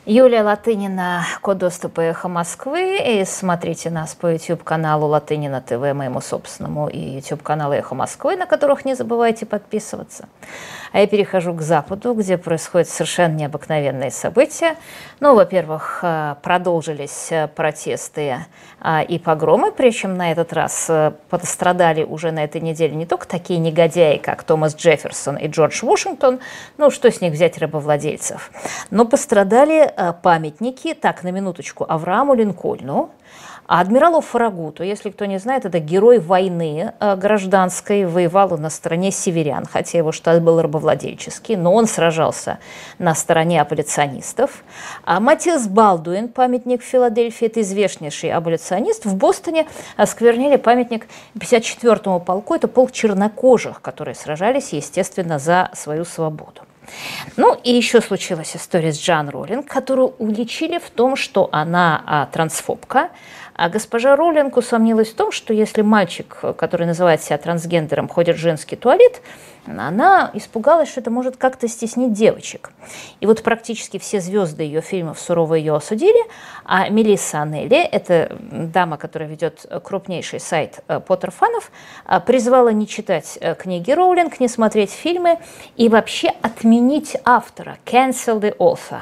Юлия Латынина, код доступа «Эхо Москвы». И смотрите нас по YouTube-каналу Латынина ТВ, моему собственному, и YouTube-каналу «Эхо Москвы», на которых не забывайте подписываться. А я перехожу к Западу, где происходят совершенно необыкновенные события. Ну, во-первых, э, продолжились э, протесты э, и погромы, причем на этот раз пострадали уже на этой неделе не только такие негодяи, как Томас Джефферсон и Джордж Вашингтон, ну, что с них взять рабовладельцев, но пострадали памятники, так, на минуточку, Аврааму Линкольну, а адмиралу Фарагуту, если кто не знает, это герой войны э, гражданской, воевал на стороне северян, хотя его штат был рабовладельческий, но он сражался на стороне аболиционистов. А Матиас Балдуин, памятник в Филадельфии, это известнейший аболиционист. В Бостоне осквернили памятник 54-му полку, это полк чернокожих, которые сражались, естественно, за свою свободу. Ну и еще случилась история с Джан Роллинг, которую уличили в том, что она а, трансфобка, а госпожа Роллинг усомнилась в том, что если мальчик, который называет себя трансгендером, ходит в женский туалет, она испугалась, что это может как-то стеснить девочек. И вот практически все звезды ее фильмов сурово ее осудили, а Мелисса Анелли, это дама, которая ведет крупнейший сайт э, Поттерфанов, э, призвала не читать э, книги Роулинг, не смотреть фильмы и вообще отменить автора, cancel the author.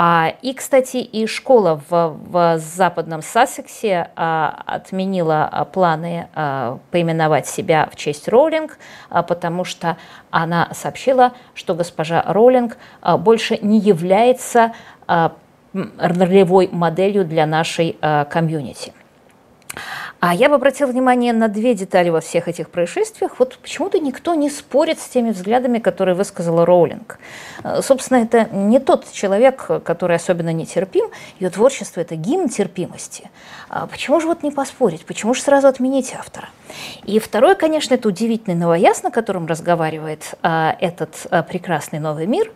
А, и, кстати, и школа в, в западном Сассексе а, отменила а, планы поименовать себя в честь Роулинг, потому что она сообщила, что госпожа Роулинг больше не является ролевой моделью для нашей комьюнити. А я бы обратила внимание на две детали во всех этих происшествиях. Вот почему-то никто не спорит с теми взглядами, которые высказала Роулинг. Э, собственно, это не тот человек, который особенно нетерпим. Ее творчество – это гимн терпимости. А почему же вот не поспорить? Почему же сразу отменить автора? И второе, конечно, это удивительный новояз, на котором разговаривает а, этот а, прекрасный новый мир.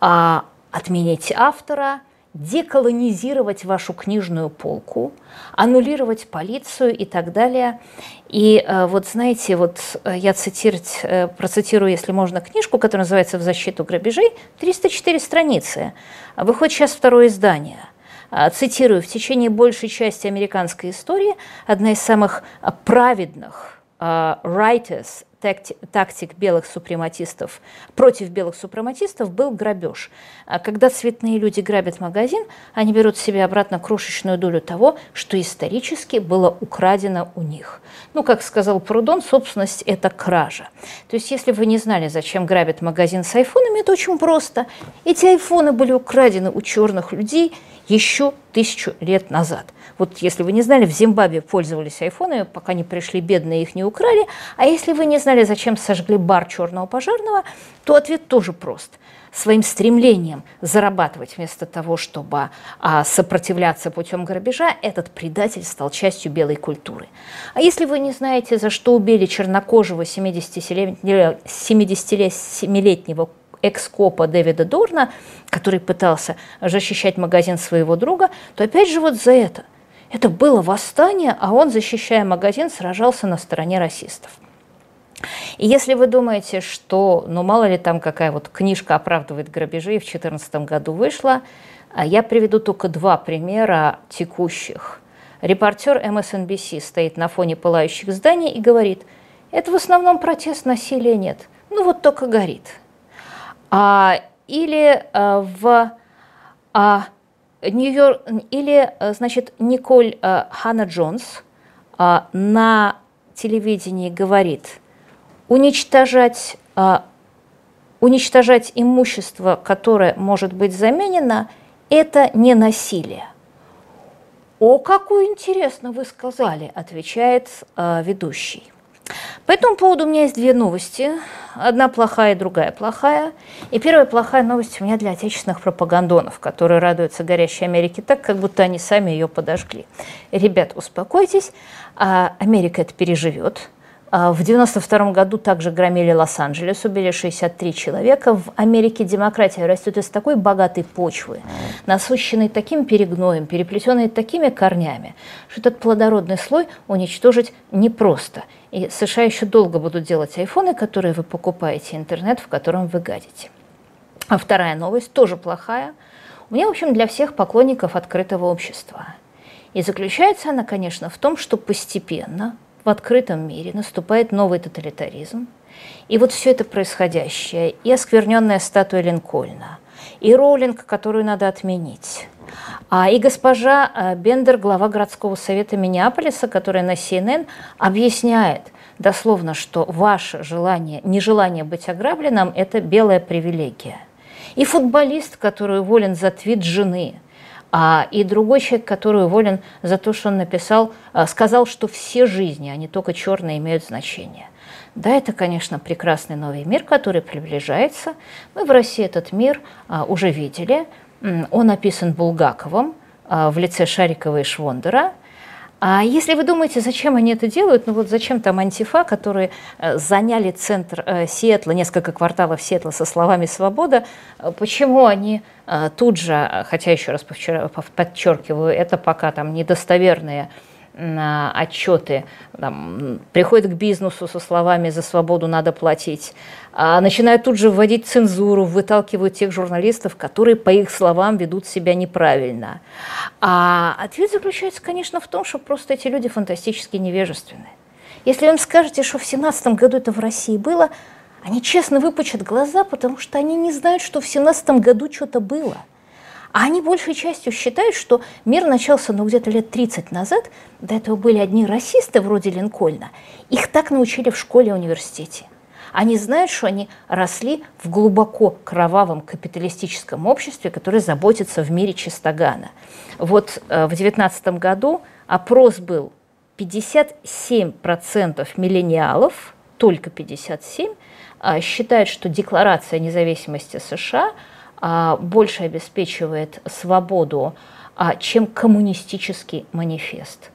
А, отменить автора – деколонизировать вашу книжную полку, аннулировать полицию и так далее. И э, вот знаете, вот э, я цитировать, э, процитирую, если можно, книжку, которая называется «В защиту грабежей», 304 страницы. Выходит сейчас второе издание. Цитирую, в течение большей части американской истории одна из самых праведных writers тактик белых супрематистов против белых супрематистов был грабеж. А когда цветные люди грабят магазин, они берут себе обратно крошечную долю того, что исторически было украдено у них. Ну, как сказал Прудон, собственность – это кража. То есть, если вы не знали, зачем грабят магазин с айфонами, это очень просто. Эти айфоны были украдены у черных людей еще тысячу лет назад. Вот если вы не знали, в Зимбабве пользовались айфонами, пока не пришли бедные, их не украли. А если вы не знали, зачем сожгли бар черного пожарного, то ответ тоже прост своим стремлением зарабатывать вместо того, чтобы а, сопротивляться путем грабежа, этот предатель стал частью белой культуры. А если вы не знаете, за что убили чернокожего 77-летнего экс-копа Дэвида Дорна, который пытался защищать магазин своего друга, то опять же вот за это. Это было восстание, а он, защищая магазин, сражался на стороне расистов. И если вы думаете, что, ну мало ли там какая вот книжка оправдывает грабежи, в 2014 году вышла, а я приведу только два примера текущих. Репортер MSNBC стоит на фоне пылающих зданий и говорит, это в основном протест, насилия нет. Ну вот только горит. А, или а, в а, Нью-Йорк, или, а, значит, Николь а, Ханна Джонс а, на телевидении говорит, уничтожать, а, уничтожать имущество, которое может быть заменено, это не насилие. «О, какую интересно вы сказали», – отвечает э, ведущий. По этому поводу у меня есть две новости. Одна плохая, другая плохая. И первая плохая новость у меня для отечественных пропагандонов, которые радуются горящей Америке так, как будто они сами ее подожгли. Ребят, успокойтесь, а Америка это переживет. А, в 1992 году также громили Лос-Анджелес, убили 63 человека. В Америке демократия растет из такой богатой почвы, насыщенной таким перегноем, переплетенной такими корнями, что этот плодородный слой уничтожить непросто. И США еще долго будут делать айфоны, которые вы покупаете, интернет, в котором вы гадите. А вторая новость, тоже плохая. У меня, в общем, для всех поклонников открытого общества. И заключается она, конечно, в том, что постепенно в открытом мире наступает новый тоталитаризм. И вот все это происходящее, и оскверненная статуя Линкольна, и Роулинг, которую надо отменить, а, и госпожа а, Бендер, глава городского совета Миннеаполиса, которая на CNN объясняет дословно, что ваше желание, нежелание быть ограбленным – это белая привилегия. И футболист, который уволен за твит жены – а, и другой человек, который уволен за то, что он написал, а, сказал, что все жизни, а не только черные, имеют значение. Да, это, конечно, прекрасный новый мир, который приближается. Мы в России этот мир а, уже видели. Он написан Булгаковым а, в лице Шарикова и Швондера. А если вы думаете, зачем они это делают, ну вот зачем там антифа, которые э, заняли центр э, Сиэтла, несколько кварталов Сиэтла со словами «свобода», э, почему они тут же, хотя еще раз подчеркиваю, это пока там недостоверные отчеты, там, приходят к бизнесу со словами «за свободу надо платить», а начинают тут же вводить цензуру, выталкивают тех журналистов, которые, по их словам, ведут себя неправильно. А ответ заключается, конечно, в том, что просто эти люди фантастически невежественны. Если вы им скажете, что в 17 году это в России было, они честно выпучат глаза, потому что они не знают, что в 17 году что-то было – а они большей частью считают, что мир начался ну, где-то лет 30 назад. До этого были одни расисты вроде Линкольна. Их так научили в школе и университете. Они знают, что они росли в глубоко кровавом капиталистическом обществе, которое заботится в мире чистогана. Вот э, в 2019 году опрос был 57% миллениалов, только 57, э, считают, что Декларация независимости США – больше обеспечивает свободу, а, чем коммунистический манифест.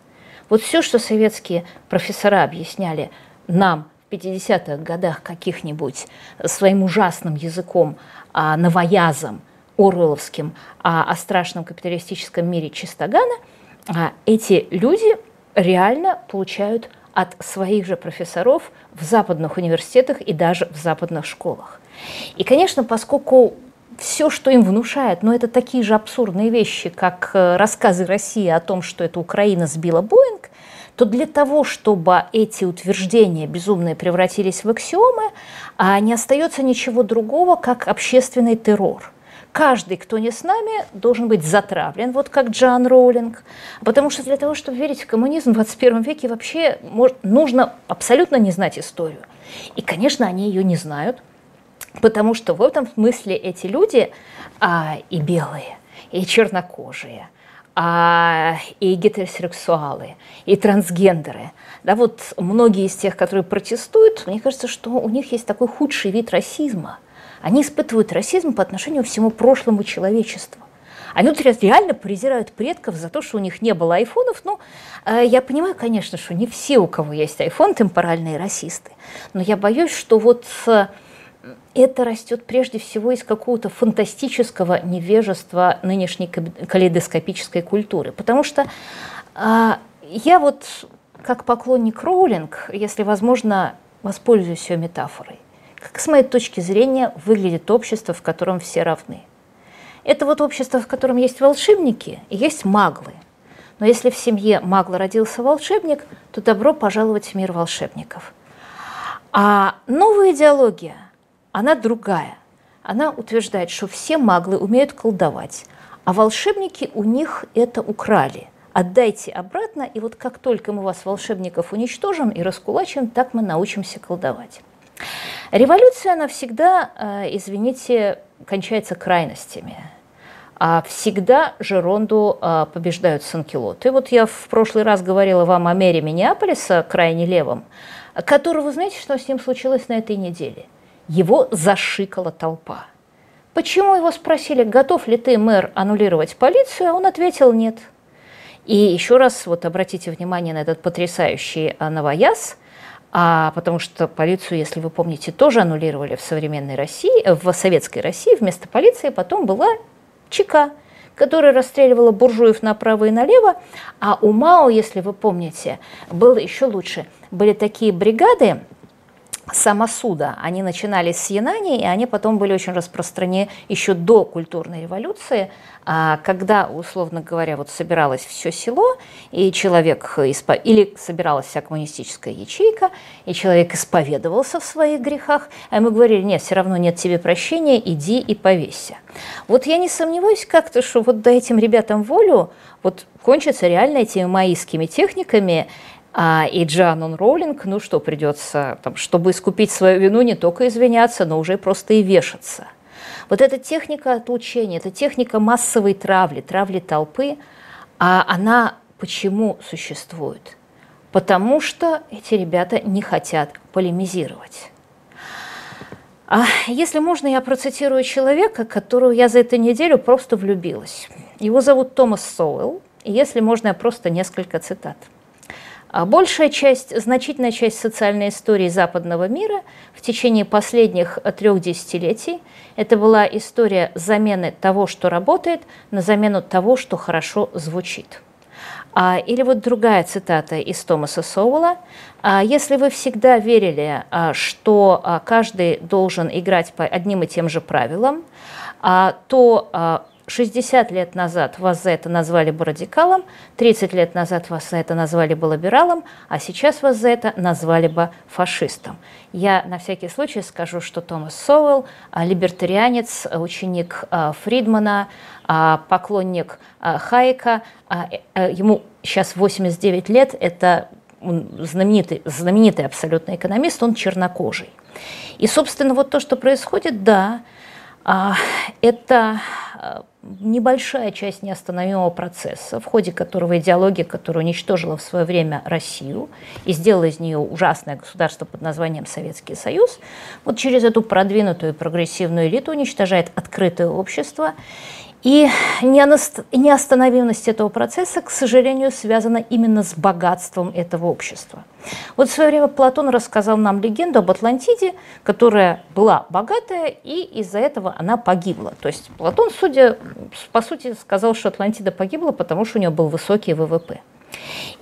Вот все, что советские профессора объясняли нам в 50-х годах каких-нибудь своим ужасным языком, а, новоязом, Оруэлловским, о страшном капиталистическом мире Чистогана, эти люди реально получают от своих же профессоров в западных университетах и даже в западных школах. И, конечно, поскольку все, что им внушают, но это такие же абсурдные вещи, как э, рассказы России о том, что это Украина сбила Боинг, то для того, чтобы эти утверждения безумные превратились в аксиомы, а не остается ничего другого, как общественный террор. Каждый, кто не с нами, должен быть затравлен, вот как Джан Роулинг. Потому что для того, чтобы верить в коммунизм в 21 веке, вообще нужно абсолютно не знать историю. И, конечно, они ее не знают – Потому что в этом смысле эти люди а, и белые, и чернокожие, а, и гетеросексуалы, и трансгендеры. Да, вот многие из тех, которые протестуют, мне кажется, что у них есть такой худший вид расизма. Они испытывают расизм по отношению к всему прошлому человечеству. Они вот реально презирают предков за то, что у них не было айфонов. Ну, э, я понимаю, конечно, что не все, у кого есть айфон, темпоральные расисты. Но я боюсь, что вот это растет прежде всего из какого-то фантастического невежества нынешней калейдоскопической культуры. Потому что а, я вот как поклонник Роулинг, если возможно, воспользуюсь ее метафорой. Как с моей точки зрения выглядит общество, в котором все равны? Это вот общество, в котором есть волшебники и есть маглы. Но если в семье магла родился волшебник, то добро пожаловать в мир волшебников. А новая идеология – она другая. Она утверждает, что все маглы умеют колдовать, а волшебники у них это украли. Отдайте обратно, и вот как только мы вас, волшебников, уничтожим и раскулачим, так мы научимся колдовать. Революция, она всегда, э, извините, кончается крайностями. А всегда Жеронду э, побеждают санкелоты. Вот я в прошлый раз говорила вам о мэре Миннеаполиса, крайне левом, которого, знаете, что с ним случилось на этой неделе – его зашикала толпа. Почему его спросили, готов ли ты, мэр, аннулировать полицию, он ответил нет. И еще раз вот обратите внимание на этот потрясающий а, новояз. а, потому что полицию, если вы помните, тоже аннулировали в современной России, в советской России. Вместо полиции потом была ЧК, которая расстреливала буржуев направо и налево. А у Мао, если вы помните, было еще лучше. Были такие бригады, самосуда. Они начинались с Янани, и они потом были очень распространены еще до культурной революции, а когда, условно говоря, вот собиралось все село, и человек, исп... или собиралась вся коммунистическая ячейка, и человек исповедовался в своих грехах, а ему говорили, нет, все равно нет тебе прощения, иди и повесься. Вот я не сомневаюсь как-то, что вот до этим ребятам волю вот кончится реально этими маистскими техниками, а, и Джанон Роулинг, ну что, придется, там, чтобы искупить свою вину, не только извиняться, но уже просто и вешаться. Вот эта техника отлучения, эта техника массовой травли, травли толпы, а она почему существует? Потому что эти ребята не хотят полемизировать. А если можно, я процитирую человека, которого я за эту неделю просто влюбилась. Его зовут Томас Соуэлл, и если можно, я просто несколько цитат – а большая часть, значительная часть социальной истории западного мира в течение последних трех десятилетий это была история замены того, что работает, на замену того, что хорошо звучит. А, или вот другая цитата из Томаса Соуэлла. А, «Если вы всегда верили, а, что каждый должен играть по одним и тем же правилам, то 60 лет назад вас за это назвали бы радикалом, 30 лет назад вас за это назвали бы либералом, а сейчас вас за это назвали бы фашистом. Я на всякий случай скажу, что Томас Соуэлл а, – либертарианец, ученик а, Фридмана, а, поклонник Хайека. Э, ему сейчас 89 лет, это знаменитый, знаменитый абсолютно экономист, он чернокожий. И, собственно, вот то, что происходит, да, это небольшая часть неостановимого процесса, в ходе которого идеология, которая уничтожила в свое время Россию и сделала из нее ужасное государство под названием Советский Союз, вот через эту продвинутую прогрессивную элиту уничтожает открытое общество и неостановимость этого процесса, к сожалению, связана именно с богатством этого общества. Вот в свое время Платон рассказал нам легенду об Атлантиде, которая была богатая, и из-за этого она погибла. То есть Платон, судя, по сути, сказал, что Атлантида погибла, потому что у нее был высокий ВВП.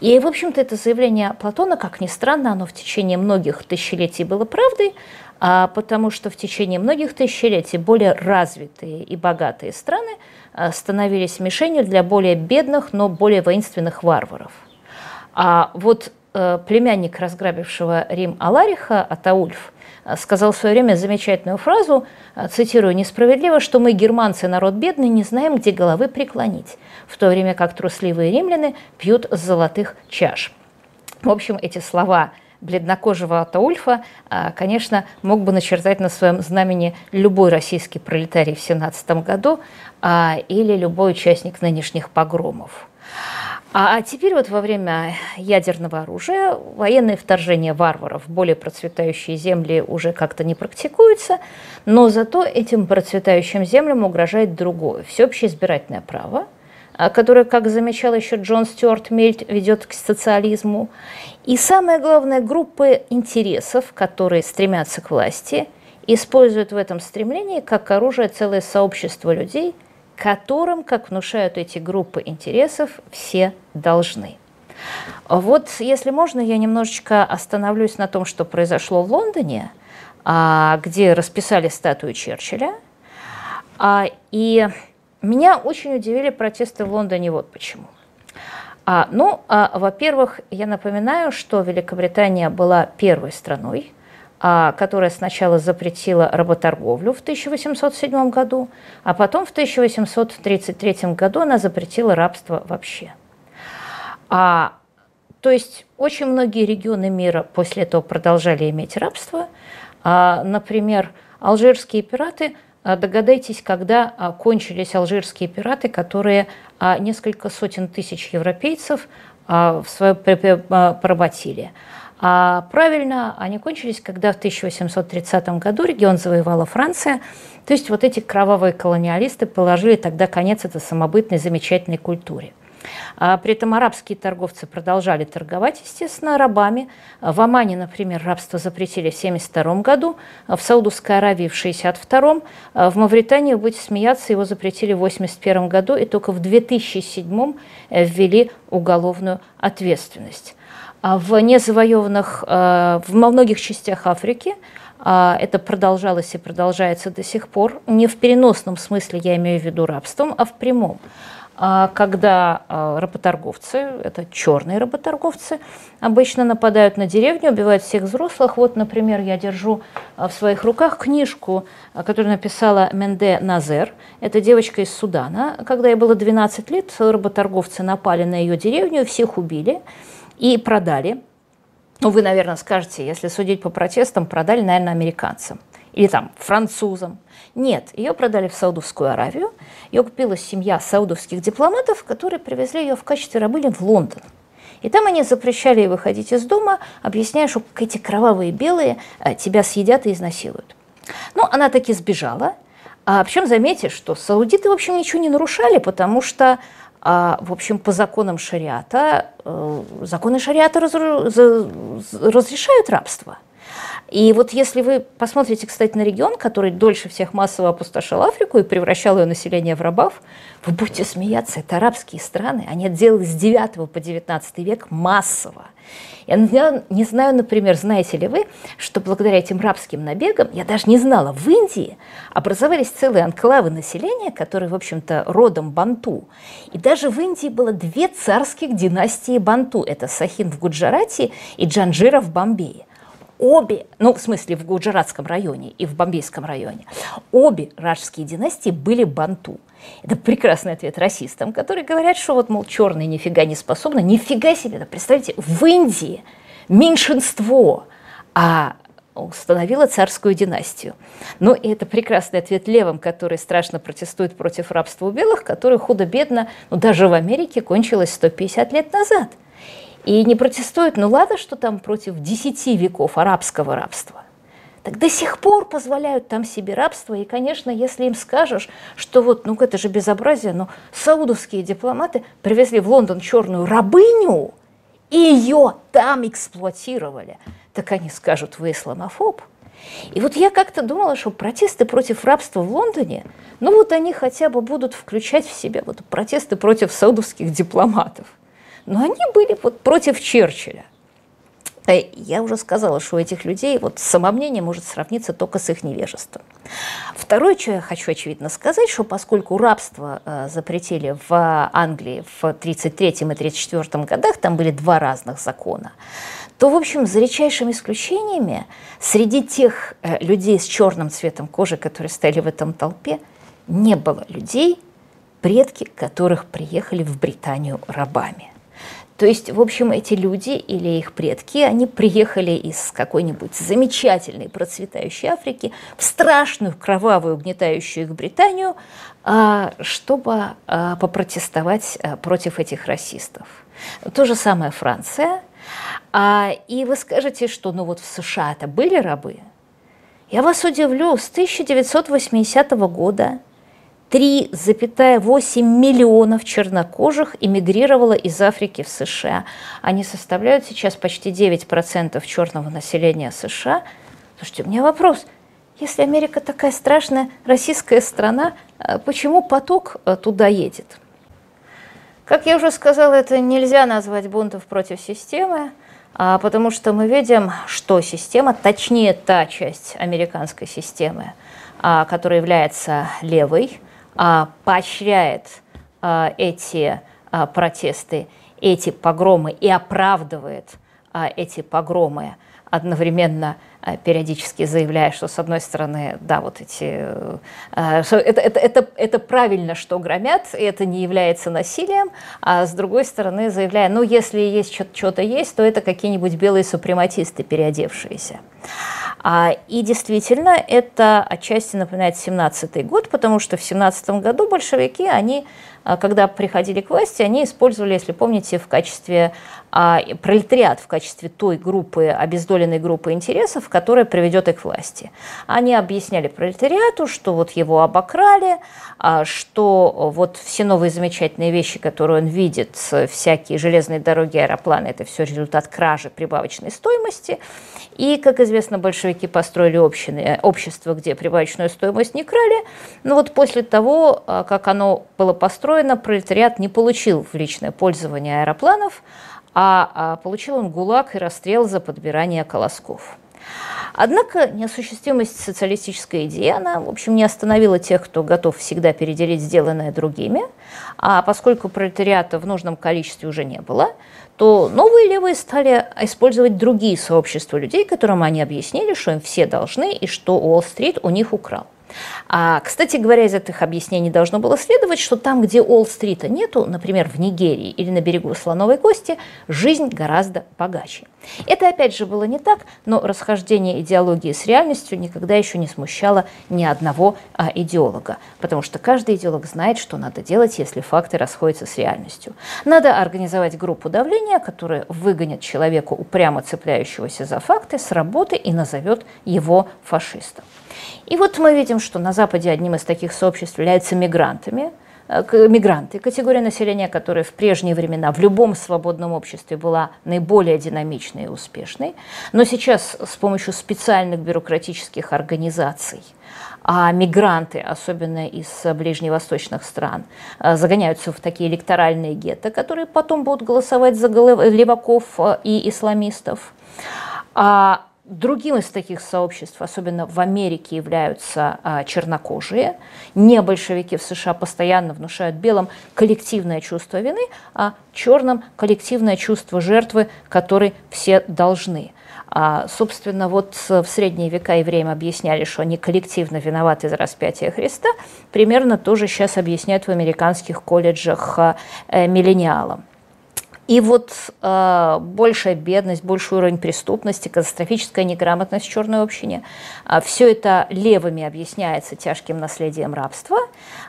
И, в общем-то, это заявление Платона, как ни странно, оно в течение многих тысячелетий было правдой, а потому что в течение многих тысячелетий более развитые и богатые страны а, становились мишенью для более бедных, но более воинственных варваров. А вот племянник разграбившего Рим Алариха, Атаульф, э, сказал в свое время замечательную фразу, э, цитирую, «Несправедливо, что мы, германцы, народ бедный, не знаем, где головы преклонить, в то время как трусливые римляне пьют с золотых чаш». В общем, эти слова – бледнокожего Атаульфа, конечно, мог бы начертать на своем знамени любой российский пролетарий в 17 году или любой участник нынешних погромов. А теперь вот во время ядерного оружия военное вторжение варваров в более процветающие земли уже как-то не практикуется, но зато этим процветающим землям угрожает другое – всеобщее избирательное право – а, которая, как замечал еще Джон Стюарт Мельт, ведет к социализму. И самое главное, группы интересов, которые стремятся к власти, используют в этом стремлении как оружие целое сообщество людей, которым, как внушают эти группы интересов, все должны. Вот, если можно, я немножечко остановлюсь на том, что произошло в Лондоне, а, где расписали статую Черчилля. А, и меня очень удивили протесты в Лондоне вот почему. А, ну, во-первых, я напоминаю, что Великобритания была первой страной, которая сначала запретила работорговлю в 1807 году, а потом в 1833 году она запретила рабство вообще. А, то есть очень многие регионы мира после этого продолжали иметь рабство. А, например, алжирские пираты – а догадайтесь, когда а, кончились алжирские пираты, которые а, несколько сотен тысяч европейцев в свое поработили. А правильно, они кончились, когда в 1830 году регион завоевала Франция. То есть вот эти кровавые колониалисты положили тогда конец этой самобытной замечательной культуре. А при этом арабские торговцы продолжали торговать, естественно, рабами. В Омане, например, рабство запретили в 1972 году, в Саудовской Аравии в 1962, в Мавритании, будете смеяться, его запретили в 1981 году, и только в 2007 ввели уголовную ответственность. А в незавоеванных, э, в многих частях Африки а, это продолжалось и продолжается до сих пор. Не в переносном смысле я имею в виду рабством, а в прямом. А, когда а, работорговцы, это черные работорговцы, обычно нападают на деревню, убивают всех взрослых. Вот, например, я держу в своих руках книжку, которую написала Менде Назер. Это девочка из Судана. Когда ей было 12 лет, работорговцы напали на ее деревню, всех убили и продали ну, вы, наверное, скажете, если судить по протестам, продали, наверное, американцам или там французам. Нет, ее продали в Саудовскую Аравию. Ее купила семья саудовских дипломатов, которые привезли ее в качестве рабыни в Лондон. И там они запрещали ей выходить из дома, объясняя, что эти кровавые белые э, тебя съедят и изнасилуют. Ну, она таки сбежала. А причем заметьте, что саудиты, в общем, ничего не нарушали, потому что в общем, по законам шариата, э, законы шариата разрешают рабство. И вот если вы посмотрите, кстати, на регион, который дольше всех массово опустошил Африку и превращал ее население в рабов, вы будете смеяться, это арабские страны, они делали с 9 по 19 век массово. Я не знаю, например, знаете ли вы, что благодаря этим рабским набегам, я даже не знала, в Индии образовались целые анклавы населения, которые, в общем-то, родом банту. И даже в Индии было две царских династии банту. Это Сахин в Гуджарате и Джанджира в Бомбее обе, ну, в смысле, в Гуджаратском районе и в Бомбейском районе, обе раджские династии были банту. Это прекрасный ответ расистам, которые говорят, что вот, мол, черные нифига не способны. Нифига себе, да, представьте, в Индии меньшинство, а установила царскую династию. Ну, и это прекрасный ответ левым, которые страшно протестуют против рабства у белых, которое худо-бедно, ну, даже в Америке кончилось 150 лет назад. И не протестуют, ну ладно, что там против 10 веков арабского рабства так до сих пор позволяют там себе рабство. И, конечно, если им скажешь, что вот, ну это же безобразие, но саудовские дипломаты привезли в Лондон черную рабыню, и ее там эксплуатировали, так они скажут, вы исламофоб. И вот я как-то думала, что протесты против рабства в Лондоне, ну вот они хотя бы будут включать в себя вот протесты против саудовских дипломатов. Но они были вот против Черчилля. Э, я уже сказала, что у этих людей вот самомнение может сравниться только с их невежеством. Второе, что я хочу очевидно сказать, что поскольку рабство э, запретили в Англии в 1933 и 1934 годах, там были два разных закона, то, в общем, за редчайшими исключениями, среди тех э, людей с черным цветом кожи, которые стояли в этом толпе, не было людей, предки которых приехали в Британию рабами. То есть, в общем, эти люди или их предки, они приехали из какой-нибудь замечательной процветающей Африки в страшную, кровавую, угнетающую их Британию, а, чтобы а, попротестовать а, против этих расистов. То же самое Франция. И вы скажете, что ну вот в США это были рабы. Я вас удивлю, с 1980 года 3,8 миллионов чернокожих эмигрировало из Африки в США. Они составляют сейчас почти 9% черного населения США. Слушайте, у меня вопрос. Если Америка такая страшная российская страна, э, почему поток э, туда едет? Как я уже сказала, это нельзя назвать бунтов против системы, а потому что мы видим, что система, точнее та часть американской системы, а, которая является левой, поощряет а, эти а, протесты, эти погромы и оправдывает эти погромы, одновременно периодически заявляя, что с одной стороны, да, вот эти, что это, это, это, это правильно, что громят, и это не является насилием, а с другой стороны заявляя, ну, если есть что-то есть, то это какие-нибудь белые супрематисты, переодевшиеся. А, и действительно, это отчасти напоминает 17 год, потому что в 17 году большевики, они а, когда приходили к власти, они использовали, если помните, в качестве а, пролетариат в качестве той группы, обездоленной группы интересов, которая приведет их к власти. Они объясняли пролетариату, что вот его обокрали, что вот все новые замечательные вещи, которые он видит, всякие железные дороги, аэропланы, это все результат кражи прибавочной стоимости. И, как известно, большевики построили общины, общество, где прибавочную стоимость не крали. Но вот после того, а, как оно было построено, пролетариат не получил в личное пользование аэропланов, а, а получил он ГУЛАГ и расстрел за подбирание колосков. Однако неосуществимость социалистической идеи, она, в общем, не остановила тех, кто готов всегда переделить сделанное другими, а поскольку пролетариата в нужном количестве уже не было, то новые левые стали использовать другие сообщества людей, которым они объяснили, что им все должны и что Уолл-стрит у них украл. А, кстати говоря, из этих объяснений должно было следовать, что там, где Уолл-стрита нету, например, в Нигерии или на берегу Слоновой Кости, жизнь гораздо богаче. Это опять же было не так, но расхождение идеологии с реальностью никогда еще не смущало ни одного а, идеолога, потому что каждый идеолог знает, что надо делать, если факты расходятся с реальностью. Надо организовать группу давления, которая выгонит человека, упрямо цепляющегося за факты, с работы и назовет его фашистом. И вот мы видим, что на Западе одним из таких сообществ являются мигрантами, э, мигранты, категория населения, которая в прежние времена в любом свободном обществе была наиболее динамичной и успешной, но сейчас с помощью специальных бюрократических организаций а мигранты, особенно из ближневосточных стран, э, загоняются в такие электоральные гетто, которые потом будут голосовать за леваков э, и исламистов. А Другим из таких сообществ, особенно в Америке, являются а, чернокожие. Не большевики в США постоянно внушают белым коллективное чувство вины, а черным коллективное чувство жертвы, которой все должны. А, собственно, вот в средние века евреям объясняли, что они коллективно виноваты за распятие Христа. Примерно тоже сейчас объясняют в американских колледжах а, э, миллениалам. И вот э, большая бедность, больший уровень преступности, катастрофическая неграмотность в черной общине, э, а, все это левыми объясняется тяжким наследием рабства.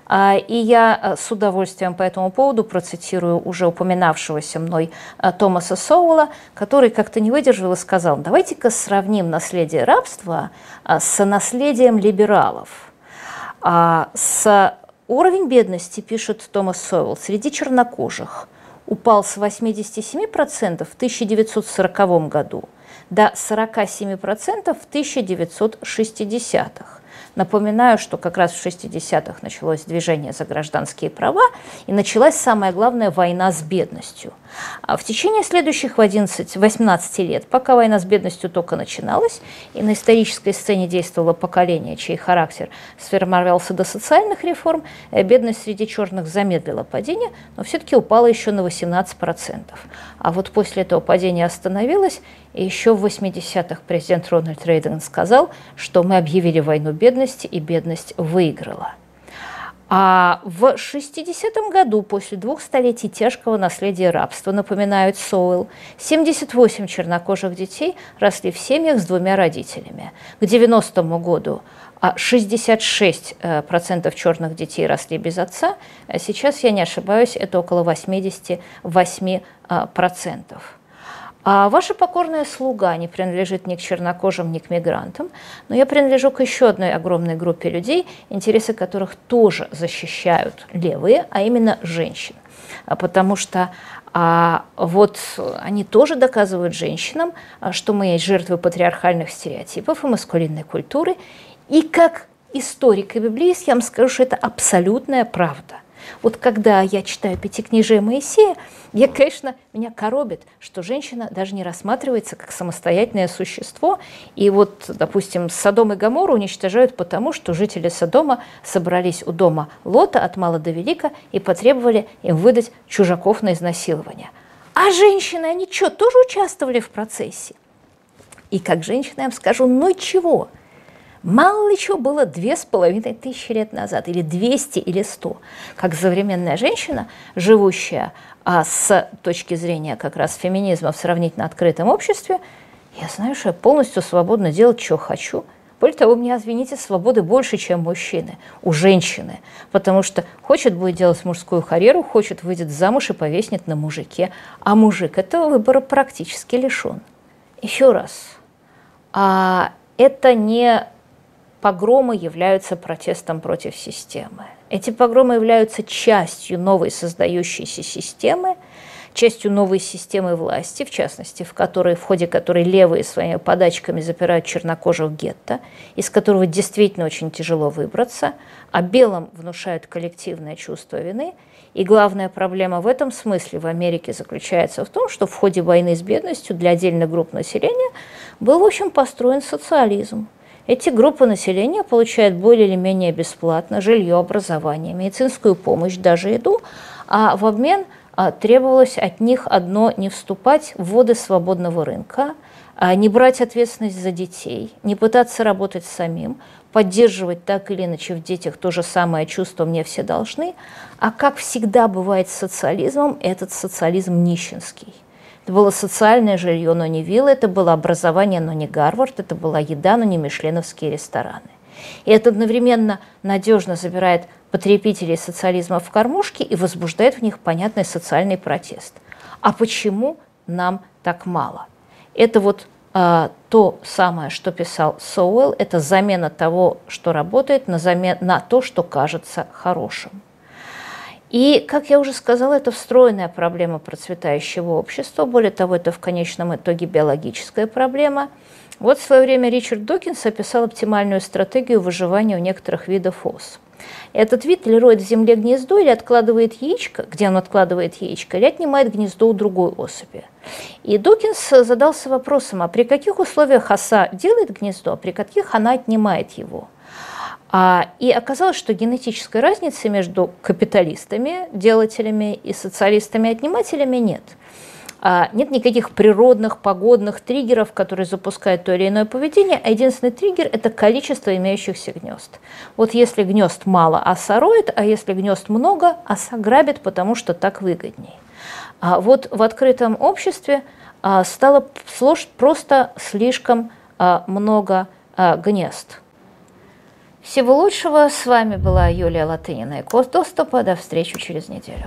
Э, и я э, с удовольствием по этому поводу процитирую уже упоминавшегося мной э, Томаса Соула, который как-то не выдержал и сказал, давайте-ка сравним наследие рабства э, с наследием либералов. Э, с уровень бедности, пишет Томас Соуэлл, среди чернокожих – упал с 87% в 1940 году до 47% в 1960-х. Напоминаю, что как раз в 60-х началось движение за гражданские права и началась самая главная война с бедностью. А в течение следующих 11, 18 лет, пока война с бедностью только начиналась, и на исторической сцене действовало поколение, чей характер сформировался до социальных реформ, э, бедность среди черных замедлила падение, но все-таки упала еще на 18%. А вот после этого падения остановилась, и еще в 80-х президент Рональд Рейган сказал, что мы объявили войну бедности, и бедность выиграла. А в 60-м году, после двух столетий тяжкого наследия рабства, напоминают Соуэлл, 78 чернокожих детей росли в семьях с двумя родителями. К 90-му году 66% э, черных детей росли без отца, а сейчас, я не ошибаюсь, это около 88%. А ваша покорная слуга не принадлежит ни к чернокожим, ни к мигрантам, но я принадлежу к еще одной огромной группе людей, интересы которых тоже защищают левые, а именно женщин. А потому что а вот они тоже доказывают женщинам, а, что мы есть жертвы патриархальных стереотипов и маскулинной культуры. И как историк и библиист я вам скажу, что это абсолютная правда. Вот когда я читаю Пятикнижие Моисея, я, конечно, меня коробит, что женщина даже не рассматривается как самостоятельное существо. И вот, допустим, Содом и Гамору уничтожают потому, что жители Содома собрались у дома Лота от мала до велика и потребовали им выдать чужаков на изнасилование. А женщины, они что, тоже участвовали в процессе? И как женщина я вам скажу, ну чего – Мало ли чего было две с половиной тысячи лет назад, или 200, или 100. Как современная женщина, живущая а, с точки зрения как раз феминизма в сравнительно открытом обществе, Я знаю, что я полностью свободно делать, что хочу. Более того, у меня, извините, свободы больше, чем мужчины, у женщины. Потому что хочет будет делать мужскую карьеру, хочет выйдет замуж и повеснет на мужике. А мужик этого выбора практически лишен. Еще раз, а это не погромы являются протестом против системы. Эти погромы являются частью новой создающейся системы, частью новой системы власти, в частности, в которой, в ходе которой левые своими подачками запирают чернокожих гетто, из которого действительно очень тяжело выбраться, а белым внушают коллективное чувство вины. И главная проблема в этом смысле в Америке заключается в том, что в ходе войны с бедностью для отдельных групп населения был, в общем, построен социализм. Эти группы населения получают более или менее бесплатно жилье, образование, медицинскую помощь, даже еду, а в обмен – а, требовалось от них одно не вступать в воды свободного рынка, а не брать ответственность за детей, не пытаться работать самим, поддерживать так или иначе в детях то же самое чувство «мне все должны», а как всегда бывает с социализмом, этот социализм нищенский. Это было социальное жилье, но не вилла, это было образование, но не Гарвард, это была еда, но не мишленовские рестораны. И это одновременно надежно забирает потребителей социализма в кормушки и возбуждает в них понятный социальный протест. А почему нам так мало? Это вот а, то самое, что писал Соуэлл, это замена того, что работает, на, замен, на то, что кажется хорошим. И, как я уже сказала, это встроенная проблема процветающего общества. Более того, это в конечном итоге биологическая проблема. Вот в свое время Ричард Докинс описал оптимальную стратегию выживания у некоторых видов ос. Этот вид или роет в земле гнездо, или откладывает яичко, где он откладывает яичко, или отнимает гнездо у другой особи. И Докинс задался вопросом, а при каких условиях оса делает гнездо, а при каких она отнимает его? А, и оказалось, что генетической разницы между капиталистами, делателями и социалистами-отнимателями нет – а, нет никаких природных, погодных триггеров, которые запускают то или иное поведение, а единственный триггер – это количество имеющихся гнезд. Вот если гнезд мало, оса роет, а если гнезд много, оса грабит, потому что так выгоднее. А вот в открытом обществе а, стало просто слишком много гнезд. Всего лучшего. С вами была Юлия Латынина и Код доступа. До встречи через неделю.